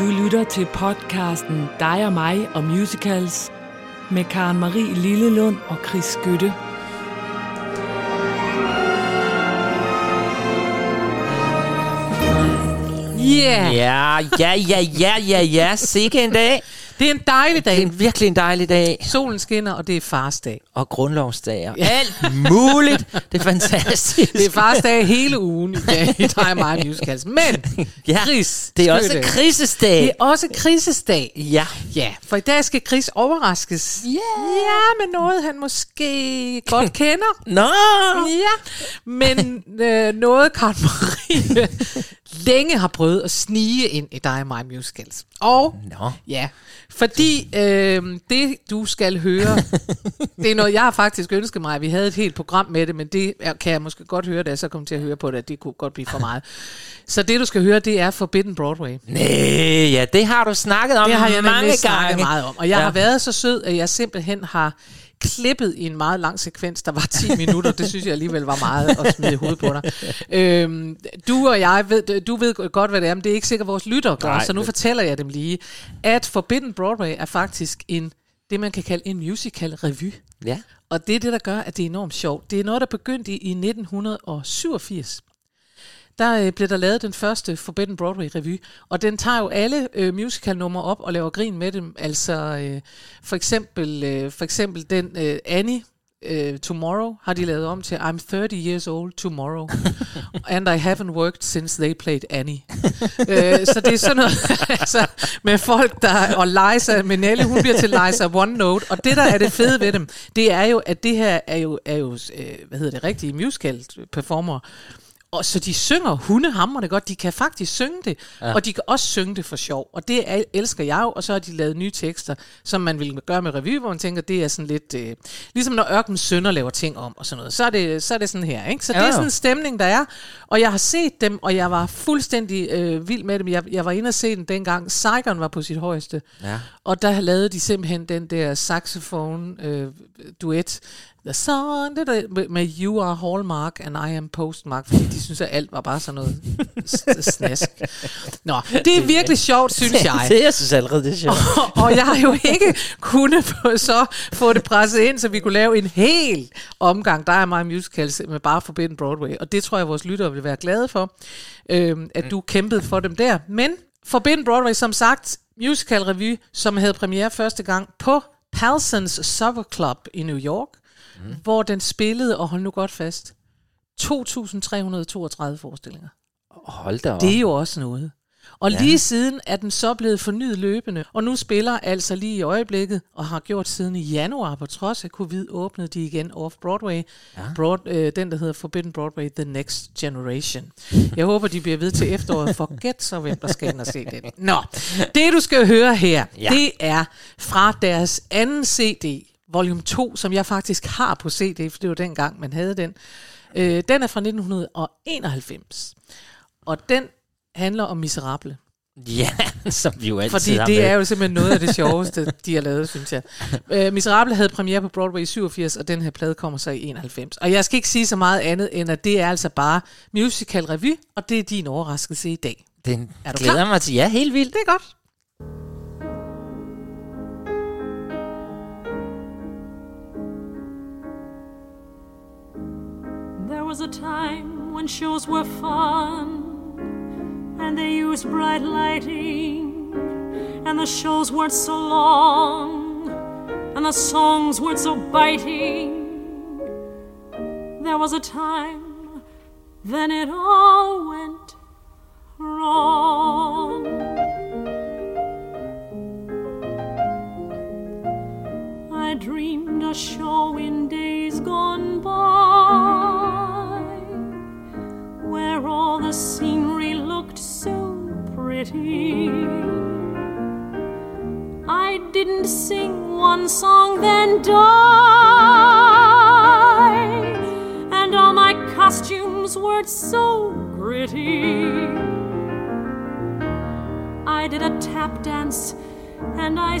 Du lytter til podcasten Dig og mig og musicals med Karen Marie Lillelund og Chris Skytte. Yeah. Ja, ja, ja, ja, ja, ja. Sikke en dag. Det er en dejlig Det er dag. en virkelig en dejlig dag. Solen skinner, og det er farsdag. Og grundlovsdag og alt muligt. Det er fantastisk. Det er farsdag hele ugen i dag i dig og mig musicals. Men, Ja, Chris, det er også Skytte, krisesdag. det er også krisesdag. Ja. Ja, for i dag skal Chris overraskes. Yeah. Ja, med noget, han måske godt kender. Nå. Ja, men øh, noget Karen Marie længe har prøvet at snige ind i dig og mig musicals. Og Nå. ja, fordi øh, det du skal høre, det er noget, jeg har faktisk ønsket mig, vi havde et helt program med det, men det kan jeg måske godt høre, da jeg så kom til at høre på det, at det kunne godt blive for meget. Så det du skal høre, det er Forbidden Broadway. Nej, ja, det har du snakket om Det har jeg mange gange. snakket meget om. Og jeg ja. har været så sød, at jeg simpelthen har klippet i en meget lang sekvens, der var 10 minutter. Det synes jeg alligevel var meget at smide i hovedet på dig. Øhm, du og jeg ved, du ved godt, hvad det er, men det er ikke sikkert, vores lyttere gør, Nej, så nu det- fortæller jeg dem lige, at Forbidden Broadway er faktisk en, det man kan kalde en musical revy. Ja. Og det er det, der gør, at det er enormt sjovt. Det er noget, der begyndte i, i 1987. Der øh, blev der lavet den første Forbidden Broadway revy, og den tager jo alle øh, musicalnumre op og laver grin med dem. Altså øh, for eksempel øh, for eksempel den øh, Annie øh, Tomorrow har de lavet om til I'm 30 years old tomorrow, and I haven't worked since they played Annie. øh, så det er sådan noget altså, med folk der og Liza Minnelli, hun bliver til Liza OneNote, og det der er det fede ved dem, det er jo at det her er jo er jo øh, hvad hedder det rigtige musical performer. Og så de synger hundehammerne godt. De kan faktisk synge det, ja. og de kan også synge det for sjov. Og det er, elsker jeg jo, og så har de lavet nye tekster, som man vil gøre med revy, hvor man tænker, det er sådan lidt... Øh, ligesom når Ørkens Sønder laver ting om og sådan noget. Så er det, så er det sådan her, ikke? Så det Ja, er jo. sådan en stemning, der er. Og jeg har set dem, og jeg var fuldstændig øh, vild med dem. Jeg, jeg var inde og se den dengang. Saigon var på sit højeste. Ja. Og der lavede de simpelthen den der saxophone øh, duet. The song det der, med- You are Hallmark and I am Postmark, fordi de synes, at alt var bare sådan noget snask. Nå, det er virkelig sjovt, synes jeg. Det, jeg synes allerede, det er sjovt. Og, og jeg har jo ikke kunnet så få det presset ind, så vi kunne lave en hel omgang, der er mig musicals med bare Forbidden Broadway. Og det tror jeg, vores lyttere vil være glade for, øhm, at du kæmpede for dem der. Men Forbidden Broadway, som sagt, musical revy, som havde premiere første gang på Palsons Supper Club i New York, mm. hvor den spillede, og hold nu godt fast, 2.332 forestillinger. Hold da op. Det er jo også noget. Og Ja. lige siden er den så blevet fornyet løbende, og nu spiller altså lige i øjeblikket, og har gjort siden i januar, på trods af covid, åbnede de igen Off-Broadway, ja. Broad, øh, den der hedder Forbidden Broadway, The Next Generation. Jeg håber, de bliver ved til efteråret, forget så, hvem der skal ind og se den. Nå, det du skal høre her, ja. det er fra deres anden CD, volume 2, som jeg faktisk har på CD, for det var dengang, man havde den. Øh, den er fra 1991. Og den handler om Miserable. Ja, som vi jo altid Fordi det med. er jo simpelthen noget af det sjoveste, de har lavet, synes jeg. Uh, Miserable havde premiere på Broadway i 87, og den her plade kommer så i 91. Og jeg skal ikke sige så meget andet, end at det er altså bare musical revy, og det er din overraskelse i dag. Den Er du glæder klar? mig til. Ja, helt vildt. Det er godt. Was a time when shows were fun and they used bright lighting, and the shows weren't so long and the songs weren't so biting. There was a time, then it all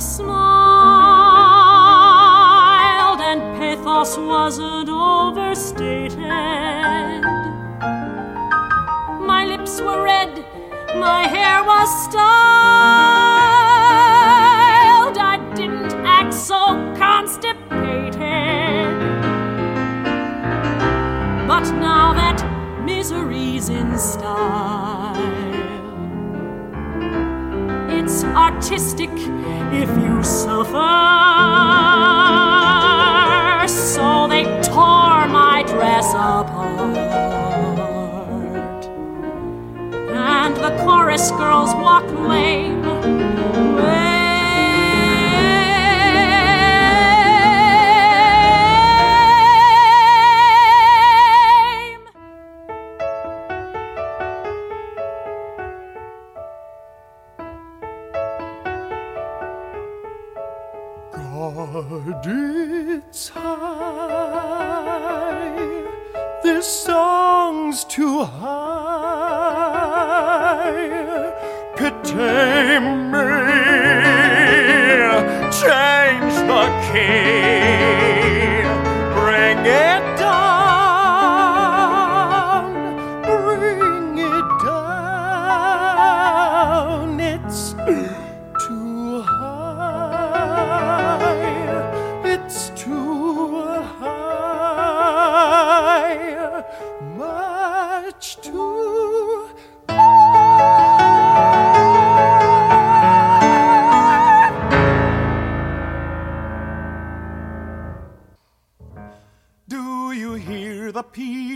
and God, it's high. This song's too high. Pity me. Change the key.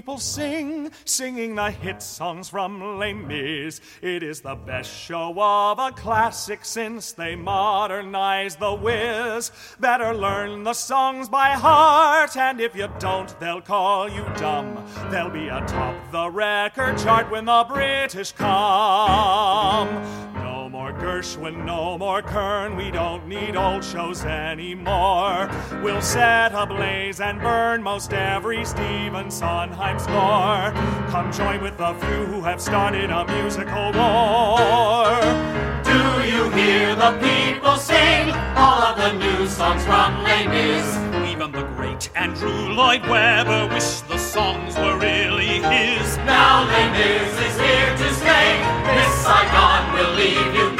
People sing, singing the hit songs from Les Mis? It is the best show of a classic since they modernized the whiz. Better learn the songs by heart, and if you don't, they'll call you dumb. They'll be atop the record chart when the British come. Gershwin, no more Kern. We don't need old shows anymore. We'll set ablaze and burn most every Stephen Sondheim score. Come join with the few who have started a musical war. Do you hear the people sing all of the new songs from Les Mis? Even the great Andrew Lloyd Webber wished the songs were really his. Now Les Mis is here to stay. Miss Saigon will leave you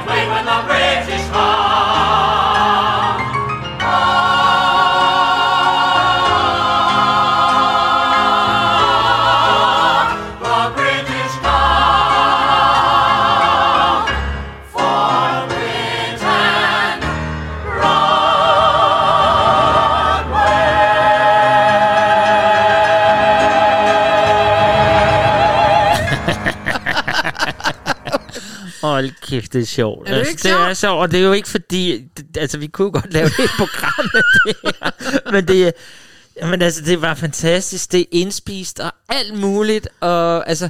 Gateway when the British come. Hold kæft, det er sjovt. Er det altså, ikke det er sjovt? og det er jo ikke fordi... Det, altså, vi kunne godt lave et program med det her, men det, men altså, det var fantastisk. Det er indspist og alt muligt, og altså...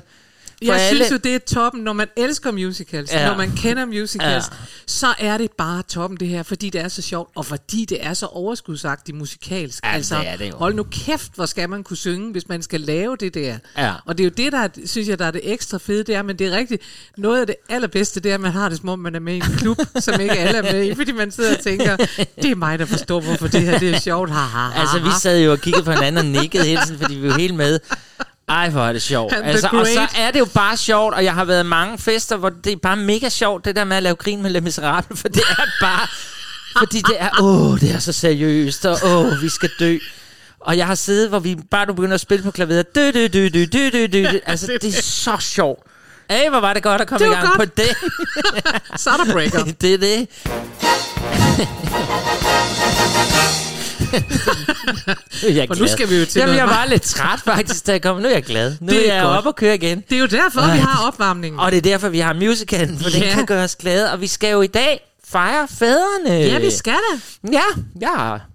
Jeg alle, synes jo, det er toppen, når man elsker musicals, Ja. når man kender musicals, Ja. så er det bare toppen det her, fordi det er så sjovt, og fordi det er så overskudsagtigt musikalsk. Ja, altså, det er det jo. hold nu kæft, hvor skal man kunne synge, hvis man skal lave det der. Ja. Og det er jo det, der er- synes jeg, der er det ekstra fede, det er, men det er rigtigt, noget af det allerbedste, det er, at man har det som om, man er med i en klub, som ikke alle er med i, fordi man sidder og tænker, det er mig, der forstår, hvorfor det her det er sjovt. Ha, ha, ha, Altså, vi ha. sad jo og kiggede på hinanden og nikkede hele tiden, fordi vi var helt med. Ej, hvor er det sjovt. Altså, og så er det jo bare sjovt, og jeg har været mange fester, hvor det er bare mega sjovt, det der med at lave grin med Les Miserables, for det er bare... Fordi det er, åh, det er så seriøst, og åh, vi skal dø. Og jeg har siddet, hvor vi bare nu begynder at spille på klaveret. Dø, dø, dø, dø, dø, dø, dø. Altså, det er så sjovt. Ej, hvor var det godt at komme i gang godt. på det. Så er der breaker. det er det. Nu er jeg For nu glad. skal vi jo til Jamen, noget jeg var lidt træt faktisk, da jeg kom. Nu er jeg glad. Nu Det er er jeg godt. oppe og køre igen. Det er jo derfor, vi har opvarmningen. Og det er derfor, vi har musicalen, for den Ja. kan gøre os glade. Og vi skal jo i dag fejre fædrene. Ja, vi skal da. Ja, jeg har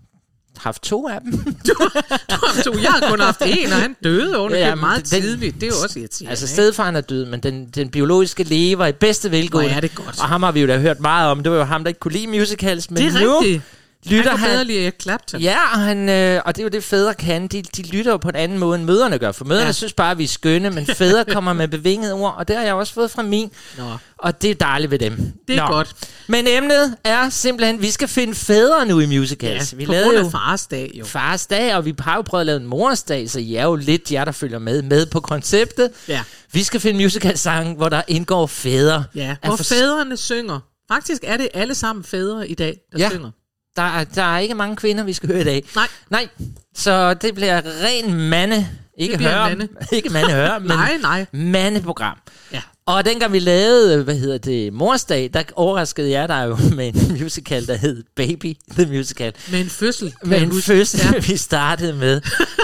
haft to af dem. Så jeg har kun haft en, og han døde under Ja, ja, meget den- tidligt. Det er jo også irriterende. Altså, stedfaren er død, men den, den biologiske lever i bedste velgående. Hvor er det godt. Og ham har vi jo da hørt meget om. Det var jo ham, der ikke kunne lide musicals. Men Det er nu, rigtigt. Lytter Han kan bedre lide Eric Clapton. Ja, og, han, øh, og det er jo det, fædre kan. De, de lytter jo på en anden måde, end møderne gør. For møderne ja. Synes bare, at vi er skønne, men fædre kommer med bevingede ord, og det har jeg også fået fra min. Nå. Og det er dejligt ved dem. Det er godt. Men emnet er simpelthen, at vi skal finde fædre nu i musicals. Ja, vi på lavede grund af jo fars dag jo. fars dag, og vi har jo prøvet at lave en mors dag, så I er jo lidt jer, der følger med, med på konceptet. Ja. Vi skal finde musicalsange, hvor der indgår fædre. Ja, hvor fædrene synger. Faktisk er det alle sammen fædre i dag, der Ja. synger. Der er, der er ikke mange kvinder, vi skal høre i dag. Nej. Nej, så det bliver ren mande. Ikke bliver høre, mande. ikke mande høre, men Nej, nej. mandeprogram. Ja. Og dengang vi lavede, hvad hedder det, Morsdag, der overraskede jeg dig jo med en musical, der hed Baby the Musical. Med en fødsel. Med en huske. fødsel, Ja. vi startede med.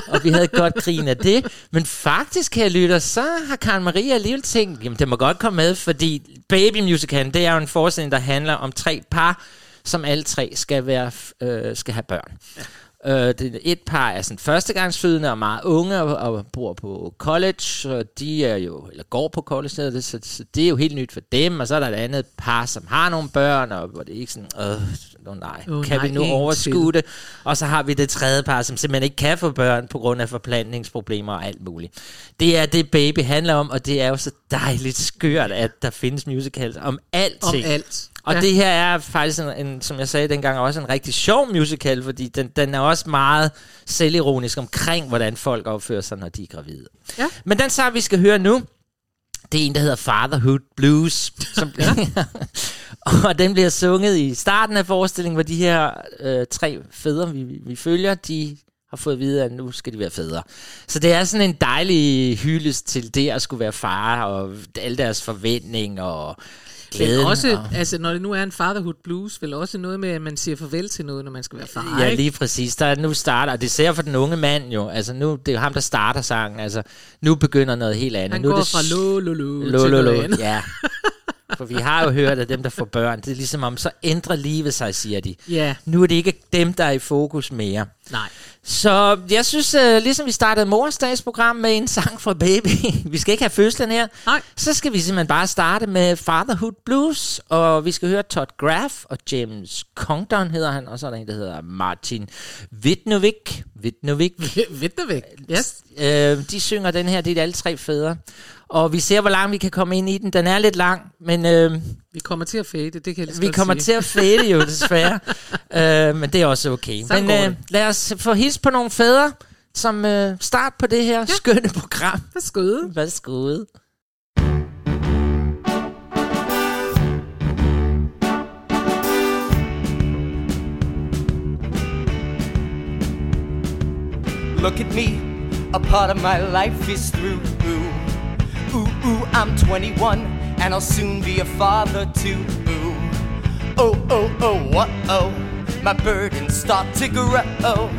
Og vi havde godt grin af det. Men faktisk, kan jeg lytte, så har Karen Maria alligevel tænkt, jamen det må godt komme med, fordi Baby Musicalen, det er jo en forestilling, der handler om tre par, som alle tre skal, være, øh, skal have børn. Ja. Øh, det, et par er sådan førstegangsfødende og meget unge og, og bor på college, og de er jo, eller går på college, det, så, så det er jo helt nyt for dem, og så er der et andet par, som har nogle børn, og hvor det ikke sådan, øh, oh, nej, Åh, kan nej, vi nu overskue det? Og så har vi det tredje par, som simpelthen ikke kan få børn på grund af forplantningsproblemer og alt muligt. Det er det, Baby handler om, og det er jo så dejligt skørt, at der findes musicals om Om alting. alt. Og Ja. det her er faktisk, en, en, som jeg sagde dengang, også en rigtig sjov musical, fordi den, den er også meget selvironisk omkring, hvordan folk opfører sig, når de er gravide. Ja. Men den sang, vi skal høre nu, det er en, der hedder Fatherhood Blues. Som og den bliver sunget i starten af forestillingen, hvor de her øh, tre fædre, vi, vi følger, de har fået at vide, at nu skal de være fædre. Så det er sådan en dejlig hyldest til det at skulle være far, og alle deres forventninger og glæden. Men også, og, altså når det nu er en fatherhood blues, vel også noget med, at man siger farvel til noget, når man skal være far, Ja, ikke? lige præcis. Der er, nu starter, og det ser for den unge mand jo. Altså nu, det er jo ham, der starter sangen. Altså, nu begynder noget helt andet. Han nu går det fra lo, lo, lo, lo, lo, lo. andet. Ja. For vi har jo hørt, at dem, der får børn, det er ligesom om, så ændrer livet sig, siger de. Ja, Nu er det ikke dem, der er i fokus mere. nej. Så jeg synes, uh, ligesom vi startede morsdagsprogram med en sang fra Baby, vi skal ikke have fødslen her, Nej. så skal vi simpelthen bare starte med Fatherhood Blues, og vi skal høre Todd Graff og James Congdon hedder han, og så er der en, der hedder Martin Vitnovik. Vitnovik. Yes. Øh, de synger den her, det er alle tre fædre. Og vi ser, hvor langt vi kan komme ind i den. Den er lidt lang, men øh, Vi kommer til at fade, det kan jeg lige vi kommer sige. til at fade jo, desværre. øh, men det er også okay. Sådan men øh, lad os få hils på nogle fædre, som øh, start på det her ja. skønne program. Værsgo. Værsgo. Look at me, a part of my life is through. Ooh, ooh, I'm 21 and I'll soon be a father too. Ooh, oh, oh, oh, what oh, my burdens start to grow.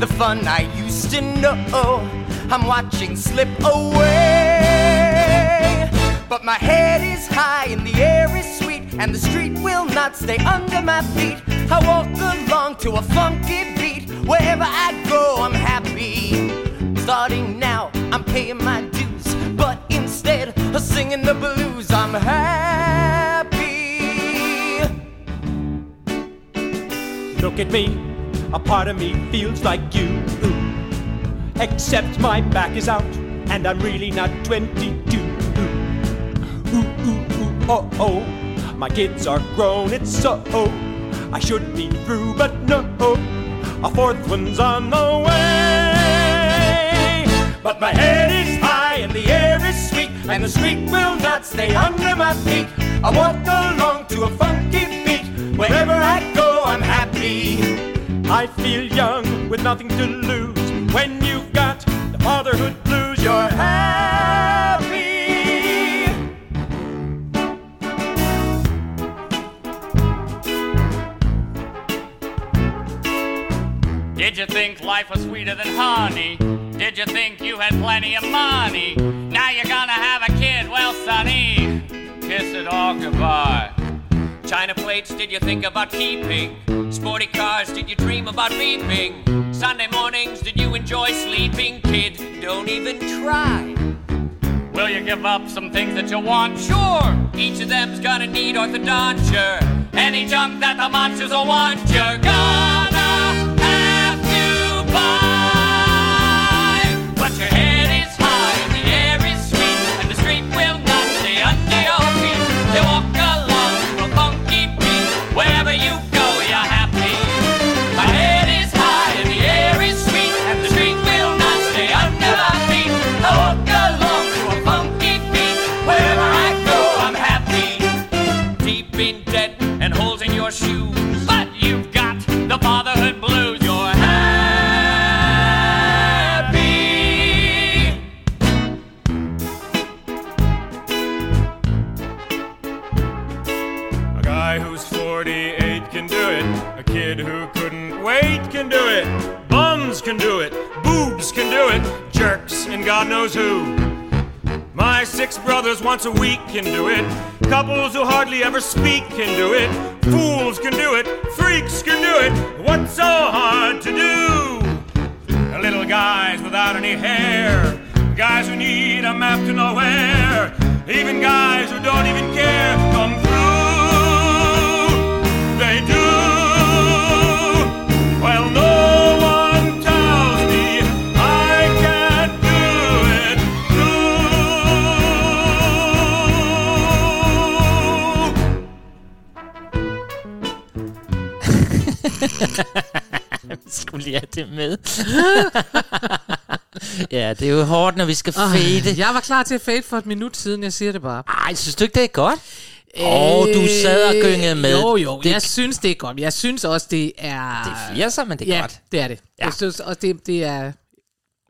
The fun I used to know, I'm watching slip away. But my head is high and the air is sweet, and the street will not stay under my feet. I walk along to a funky beat. Wherever I go, I'm happy. Starting now, I'm paying my dues, but instead of singing the blues, I'm happy. Look at me, a part of me feels like you. Ooh. Except my back is out, and I'm really not 22. Oh, oh. My kids are grown, it's so. Oh. I should be through, but no. Oh, a fourth one's on the way. But my head is high, and the air is sweet, and the street will not stay under my feet. I walk along to a funky beat. Wherever I go, I'm happy. I feel young with nothing to lose. When you've got the fatherhood blues, you're happy. Did you think life was sweeter than honey? Did you think you had plenty of money? Now you're gonna have a kid, well, sonny, kiss it all goodbye. China plates, did you think about keeping? Sporty cars, did you dream about beeping? Sunday mornings, did you enjoy sleeping? Kid, don't even try. Will you give up some things that you want? Sure, each of them's gonna need orthodonture. Any junk that the monsters will want, you're by. But you gonna Guns can do it, boobs can do it, jerks and God knows who. My six brothers once a week can do it. Couples who hardly ever speak can do it. Fools can do it. Freaks can do it. What's so hard to do? The little guys without any hair. Guys who need a map to nowhere. Even guys det med. ja, det er jo hårdt, når vi skal fade. Jeg var klar til at fade for et minut siden, jeg siger det bare. Ej, synes du ikke, det er godt? Åh, oh, du sad og gyngede med. Jo, jo, Det, jeg synes, det er godt. Jeg synes også, det er... det er 80'er, men det er ja, godt. det er det. Ja. Jeg synes også, det, det er...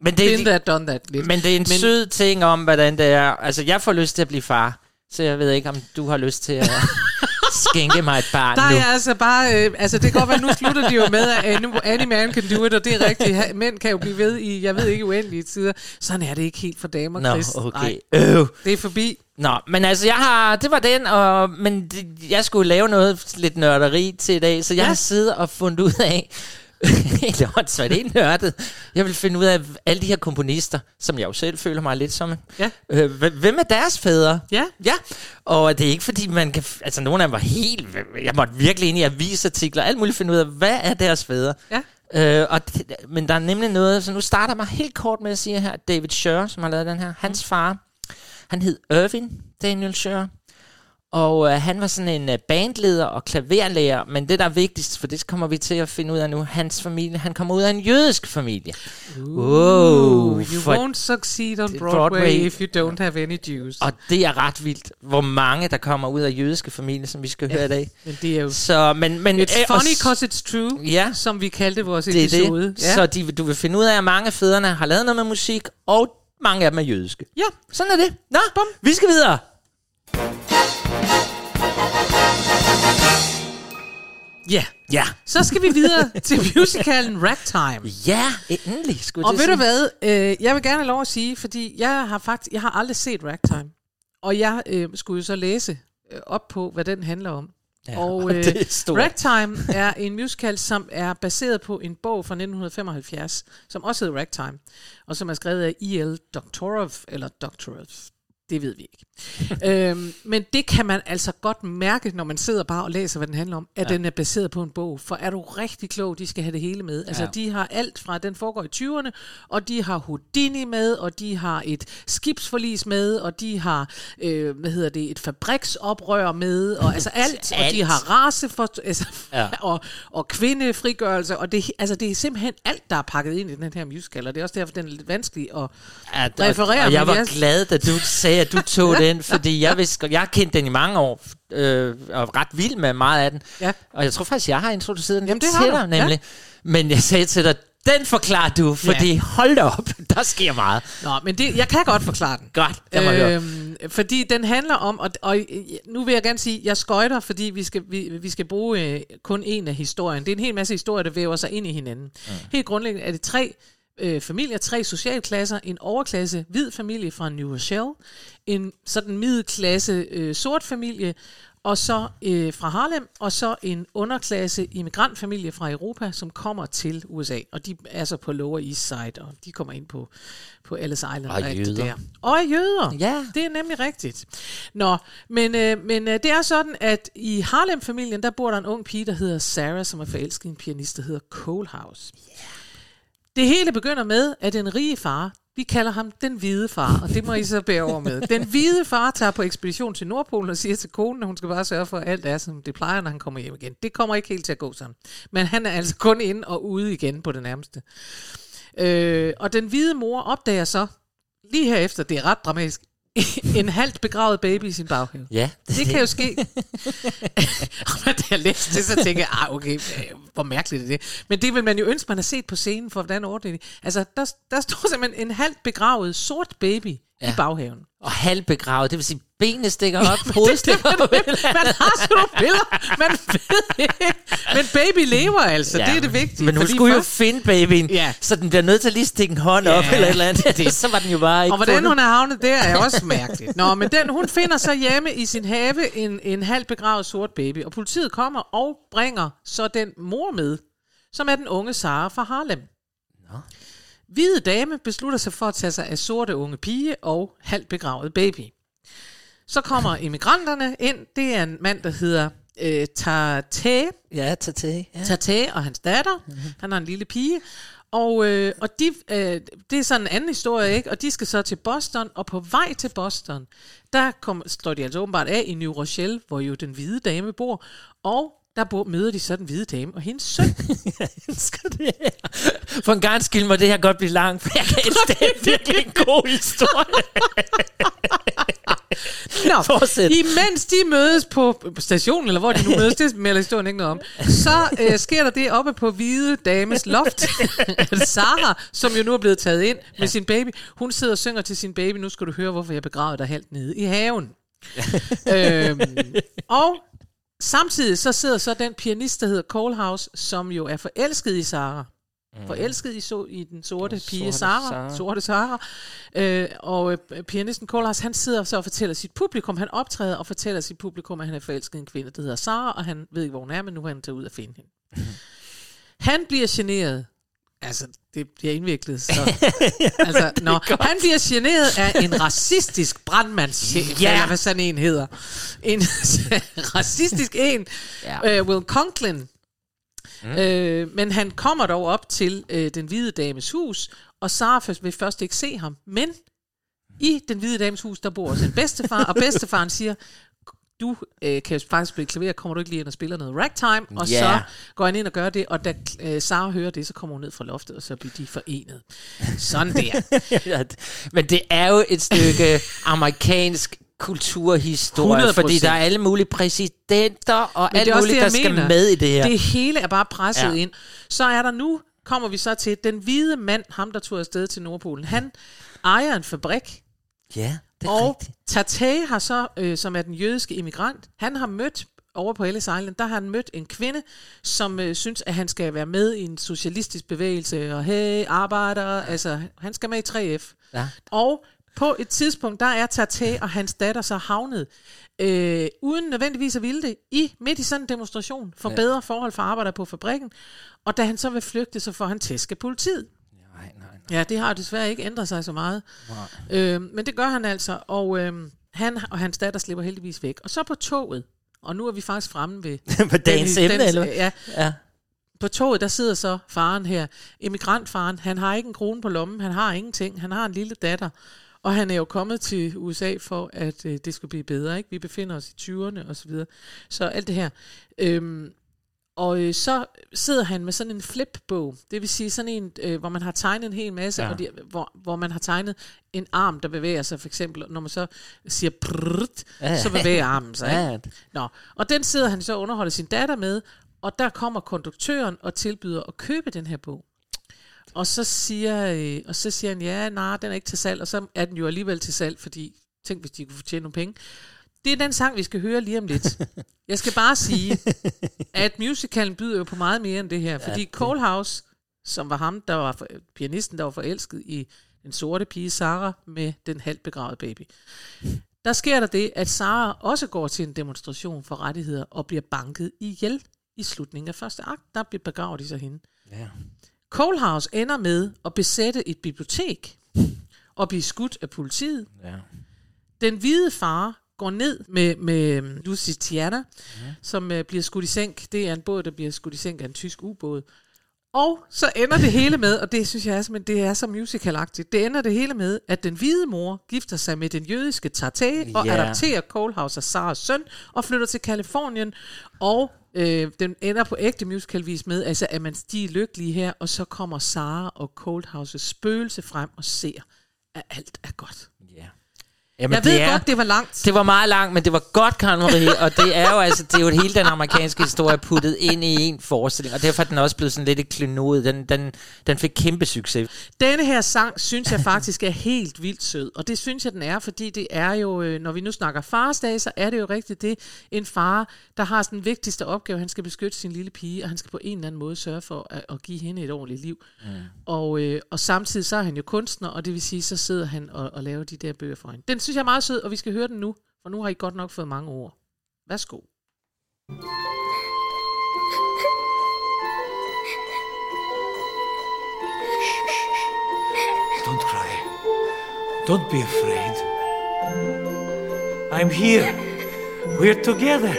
Men Been det, that, done that lidt. men det er en men, sød ting om, hvordan det er. Altså, jeg får lyst til at blive far. Så jeg ved ikke, om du har lyst til at skænke mig et barn Der nu. er altså bare... Øh, altså, det kan godt være, nu slutter de jo med, at any, any man can do it, og det er rigtigt. Mænd kan jo blive ved i, jeg ved ikke, uendelige tider. Sådan er det ikke helt for damer, Nå, Chris. okay. Nej, Øv. det er forbi. Nå, men altså, jeg har, det var den, og, men det, jeg skulle lave noget lidt nørderi til i dag, så jeg Ja. har siddet og fundet ud af, helt åndssvagt, helt nørdet, jeg vil finde ud af alle de her komponister, som jeg jo selv føler mig lidt som. Ja. Øh, hv- hvem er deres fædre? Ja. Ja, og det er ikke fordi, man kan... Altså, nogle af dem var helt... Jeg måtte virkelig ind i avisartikler, alt muligt finde ud af, hvad er deres fædre? Ja. Øh, og det, men der er nemlig noget, så nu starter jeg mig helt kort med at sige her, David Sher, som har lavet den her, hans far, han hed Irvin Daniel Sher, og øh, han var sådan en øh, bandleder og klaverlærer, men det der er vigtigst, for det kommer vi til at finde ud af nu, hans familie, han kommer ud af en jødisk familie. Wow, You for- won't succeed on Broadway, Broadway. if you don't have any Jews. Og det er ret vildt, hvor mange der kommer ud af jødiske familier, som vi skal høre i dag. Men det er jo... Så, men, men, It's øh, funny because it's true, Ja. som vi kaldte vores det episode. det. Så de, du vil finde ud af, at mange af fædrene har lavet noget med musik, og mange af dem er jødiske. ja. Sådan er det. Nå, Bum. vi skal videre. Ja. Ja. Så skal vi videre til musicalen Ragtime. Ja, endelig skulle Og ved du sige. hvad, øh, jeg vil gerne have lov at sige, fordi jeg har faktisk, jeg har aldrig set Ragtime. Og jeg øh, skulle jo så læse øh, op på, hvad den handler om. Ja, og øh, det er. Ragtime er en musical, som er baseret på en bog fra 1975, som også hedder Ragtime, og som er skrevet af E.L. Doctorow, eller Doctorow, det ved vi ikke. øhm, men det kan man altså godt mærke, når man sidder bare og læser, hvad den handler om, at ja. den er baseret på en bog. For er du rigtig klog, de skal have det hele med. Altså, Ja. de har alt fra, den foregår i 20'erne, og de har Houdini med, og de har et skibsforlis med, og de har, øh, hvad hedder det, et fabriksoprør med, og altså alt, og de Alt. har race for, altså, Ja. og, og kvindefrigørelse, og det, altså, det er simpelthen alt, der er pakket ind i den her musical, og det er også derfor, den er lidt vanskelig at Ja, referere, Og jeg var glad, da du sagde, at du tog den, fordi jeg, vidste, jeg har kendt den i mange år, øh, og ret vild med meget af den. Ja. Og jeg tror faktisk, jeg har introduceret den Jamen, det til dig, nemlig. Men jeg sagde til dig, den forklarer du, fordi Ja. hold da op, der sker meget. Nå, men det, jeg kan godt forklare den. Godt, lad mig høre. øhm, fordi den handler om, og, og nu vil jeg gerne sige, jeg skøjter, fordi vi skal, vi, vi skal bruge øh, kun en af historien. Det er en hel masse historier, der væver sig ind i hinanden. Mm. Helt grundlæggende er det tre øh, familier, tre socialklasser, en overklasse hvid familie fra New Rochelle, en sådan middelklasse øh, sort familie, og så øh, fra Harlem, og så en underklasse immigrantfamilie fra Europa, som kommer til USA. Og de er så på Lower East Side, og de kommer ind på, på Ellis Island. Og jøder. Der. Og jøder. Ja. Det er nemlig rigtigt. Nå, men, øh, men øh, det er sådan, at i Harlem-familien, der bor der en ung pige, der hedder Sarah, som er forelsket i en pianist, der hedder Colehouse. Det hele begynder med, at den rige far, vi kalder ham den hvide far, og det må I så bære over med. Den hvide far tager på ekspedition til Nordpolen og siger til konen, at hun skal bare sørge for, at alt er, som det plejer, når han kommer hjem igen. Det kommer ikke helt til at gå sådan. Men han er altså kun inde og ude igen på det nærmeste. Øh, og den hvide mor opdager så, lige herefter, det er ret dramatisk, en halvt begravet baby i sin baghave. Ja, Det kan jo ske. og når jeg læste det, så tænker jeg, ah, okay, hvor mærkeligt er det. Men det vil man jo ønske, man har set på scenen for, hvordan ordentligt. Altså, der, der står simpelthen en halvt begravet sort baby ja. i baghaven. Og halvbegravet, det vil sige, benene stikker op, hovedet stikker op. man har sådan nogle billeder, man ved ikke. Men baby lever altså, ja, det er det vigtige. Men hun skulle jo først- finde babyen, Ja. så den bliver nødt til at lige stikke en hånd op, Ja, eller et eller andet. det- så var den jo bare ikke Og hvordan fundet. hun er havnet der, er også mærkeligt. Nå, men den, hun finder så hjemme i sin have en, en halvt begravet sort baby, og politiet kommer og bringer så den mor med, som er den unge Sara fra Harlem. Nå. Hvide dame beslutter sig for at tage sig af sorte unge pige og halvt begravet baby. Så kommer immigranterne ind. Det er en mand, der hedder øh, Tate, Ja, tag til. Ja. Tate og hans datter. Mm-hmm. Han har en lille pige. Og, øh, og de, øh, det er sådan en anden historie, ikke? Og de skal så til Boston, og på vej til Boston, der kom, står de altså åbenbart af i New Rochelle, hvor jo den hvide dame bor, og der bor, møder de så den hvide dame og hendes søn. Jeg elsker det her. For en gang skyld må det her godt blive langt, for jeg kan elske det. Det er virkelig en god historie. Nå, Fortsæt. imens de mødes på stationen, eller hvor de nu mødes, det melder historien ikke noget om, så øh, sker der det oppe på Hvide Dames loft, at Sara, som jo nu er blevet taget ind med sin baby, hun sidder og synger til sin baby, nu skal du høre, hvorfor jeg begravede dig halvt nede i haven. øhm, og samtidig så sidder så den pianist, der hedder Colehouse, som jo er forelsket i Sara. Forelsket i, so, i den sorte Den pige sorte Sara, Sara. sorte Sara. Øh, og øh, pianisten Colehouse, han sidder så og fortæller sit publikum, han optræder og fortæller sit publikum, at han er forelsket i en kvinde, der hedder Sara, og han ved ikke, hvor hun er, men nu har han taget ud og finde hende. Han bliver generet. Altså, det bliver indviklet, så... altså, nå, han bliver generet af en racistisk brandmandschef, Ja. eller hvad sådan en hedder. En racistisk en, Ja. uh, Will Conklin. Mm. Øh, men han kommer dog op til øh, den hvide dames hus, og Sara først- vil først ikke se ham. Men i den hvide dames hus, der bor også en bedstefar, og bedstefaren siger, du øh, kan faktisk spille klaver, kommer du ikke lige ind og spiller noget ragtime? Og Ja. så går han ind og gør det, og da øh, Sara hører det, så kommer hun ned fra loftet, og så bliver de forenet. Sådan der. Ja, Men det er jo et stykke amerikansk kulturhistorie, 100%. fordi der er alle mulige præsidenter og alt muligt, det, der skal mener. med i det her. Det hele er bare presset ja. ind. Så er der nu, kommer vi så til, den hvide mand, ham der tog afsted til Nordpolen, han ejer en fabrik, Ja, det og rigtigt. Tate har så, øh, som er den jødiske immigrant, han har mødt over på Ellis Island, der har han mødt en kvinde, som øh, synes, at han skal være med i en socialistisk bevægelse, og hey, arbejder, altså, han skal med i 3F. Ja. Og på et tidspunkt, der er Tate og hans datter så havnet, øh, uden nødvendigvis at ville det, i midt i sådan en demonstration for ja. bedre forhold for arbejdere på fabrikken. Og da han så vil flygte, så får han tæsk af politiet. Nej, nej, nej. Ja, det har desværre ikke ændret sig så meget. Øh, men det gør han altså, og øh, han og hans datter slipper heldigvis væk. Og så på toget, og nu er vi faktisk fremme ved... På dagens den- emne, eller hvad? Ja, Ja. på toget, der sidder så faren her, emigrantfaren, han har ikke en krone på lommen, han har ingenting, han har en lille datter, og han er jo kommet til USA for, at øh, det skulle blive bedre, ikke? Vi befinder os i 20'erne og så videre. Så alt det her. Øhm, og øh, så sidder han med sådan en flipbog, det vil sige sådan en, øh, hvor man har tegnet en hel masse, Ja. og de, hvor, hvor man har tegnet en arm, der bevæger sig, for eksempel, når man så siger prrrt, Ja, så bevæger armen sig. ikke? Ja, Nå, og den sidder han så og underholder sin datter med, og der kommer konduktøren og tilbyder at købe den her bog. Og så siger, øh, og så siger han, ja, nej, den er ikke til salg, og så er den jo alligevel til salg, fordi tænk, hvis de kunne fortjene nogle penge. Det er den sang, vi skal høre lige om lidt. Jeg skal bare sige, at musicalen byder jo på meget mere end det her, fordi ja, Colehouse, som var ham, der var for, pianisten, der var forelsket i den sorte pige Sara med den halvt begravede baby. Der sker der det, at Sara også går til en demonstration for rettigheder og bliver banket ihjel i slutningen af første akt. Der bliver begravet de så hende. ja. Colehouse ender med at besætte et bibliotek og blive skudt af politiet. ja. Den hvide far går ned med, med Lusitiana, ja. som uh, bliver skudt i sænk. Det er en båd, der bliver skudt i sænk af en tysk ubåd. Og så ender det hele med, og det synes jeg er, men det er så musicalagtigt, det ender det hele med, at den hvide mor gifter sig med den jødiske Tate og adopterer Colehouse og Saras søn og flytter til Kalifornien. Og øh, den ender på ægte musicalvis med, altså at man de er lykkelige her, og så kommer Sara og Coldhouses spøgelse frem og ser, at alt er godt. Ja. Jamen, Jeg ved det er, godt, det var langt. Det var meget langt, men det var godt, Karen Marie, og det er jo altså, det er jo hele den amerikanske historie puttet ind i en forestilling, og derfor er den også blevet sådan lidt et klenod. Den, den, den fik kæmpe succes. Denne her sang synes jeg faktisk er helt vildt sød, og det synes jeg, den er, fordi det er jo, øh, når vi nu snakker farsdag, så er det jo rigtigt det, en far, der har sådan den vigtigste opgave, han skal beskytte sin lille pige, og han skal på en eller anden måde sørge for at, at give hende et ordentligt liv. Mm. Og, øh, og samtidig så er han jo kunstner, og det vil sige, så sidder han og, og laver de der bøger for hende. Den synes jeg er meget sød, og vi skal høre den nu, for nu har I godt nok fået mange ord. Værsgo. Don't cry. Don't be afraid. I'm here. We're together.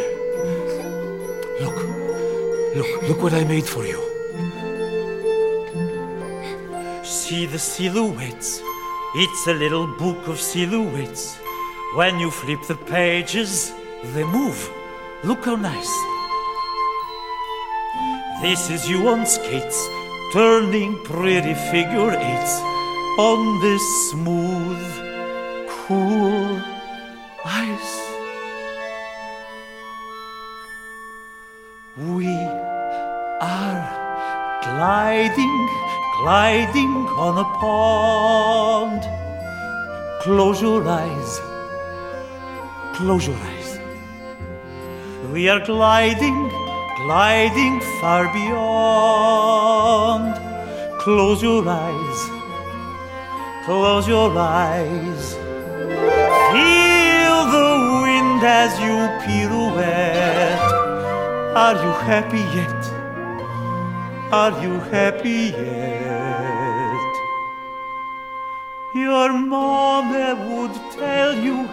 Look, look, look what I made for you. See the silhouettes. It's a little book of silhouettes. When you flip the pages, they move. Look how nice. This is you on skates, turning pretty figure eights on this smooth, cool ice. We are gliding, gliding pond. Close your eyes, close your eyes. We are gliding, gliding far beyond. Close your eyes, close your eyes. Feel the wind as you pirouette. Are you happy yet? Are you happy yet? Your mama would tell you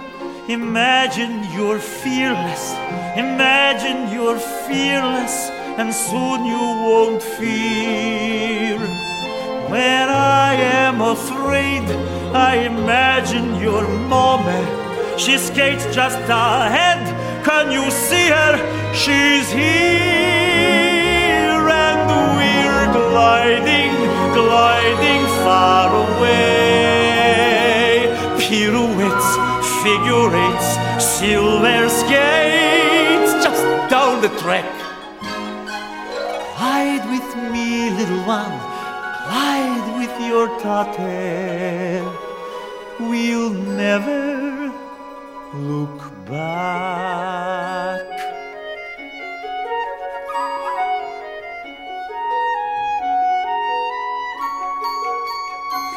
Imagine you're fearless, imagine you're fearless, and soon you won't fear. When I am afraid, I imagine your mama. She skates just ahead. Can you see her? She's here, and we're gliding, gliding far away. Pirouettes, figure eights, silver skates, just down the track. Glide with me, little one, glide with your tate. We'll never look back.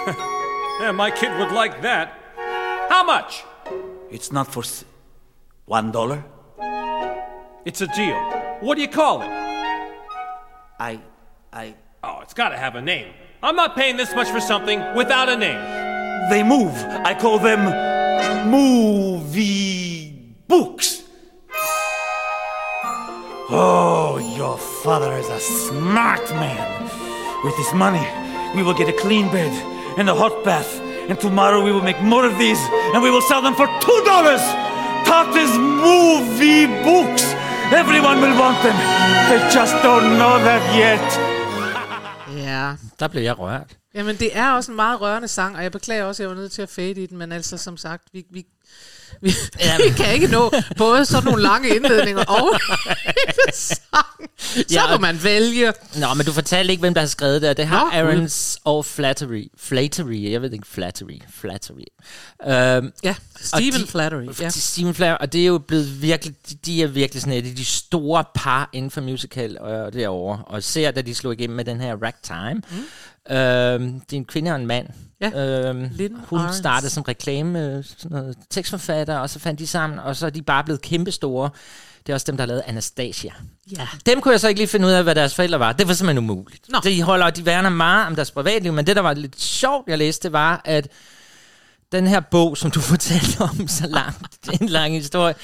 Yeah, my kid would like that. How much? It's not for s- one dollar. It's a deal. What do you call it? I, I. Oh, it's got to have a name. I'm not paying this much for something without a name. They move. I call them movie books. Oh, your father is a smart man. With this money, we will get a clean bed and a hot bath. And tomorrow we will make more of these and we will sell them for two dollars. Tata's movie books. Everyone will want them. They just don't know that yet. Ja, Der blev jeg rørt. Jamen, det er også en meget rørende sang, og jeg beklager også, at jeg var nødt til at fade i den, men altså, som sagt, vi, vi, vi, vi kan ikke nå både sådan nogle lange indledninger og sang. Så Ja, må man vælge. Nå, men du fortalte ikke, hvem der har skrevet det. Det har Nå, Aarons og Flattery. Flattery, jeg ved ikke, Flattery. Flattery. Øhm, Ja, Stephen de- Flattery, ja. Stephen Flattery, og det er jo blevet virkelig, de, er virkelig sådan et af de store par inden for musical og derovre. Og ser, da de slog igennem med den her Ragtime. Mm. Øhm, det er en kvinde og en mand. Ja, Øhm, Lynn hun Ahrens. startede som reklame, øh, sådan noget tekstforfatter, og så fandt de sammen, og så er de bare blevet kæmpestore. Det er også dem, der har lavet Anastasia. Ja. Dem kunne jeg så ikke lige finde ud af, hvad deres forældre var. Det var simpelthen umuligt. Nå. De holder, de værner meget om deres privatliv, men det, der var lidt sjovt, jeg læste, var, at den her bog, som du fortalte om så langt, det er en lang historie,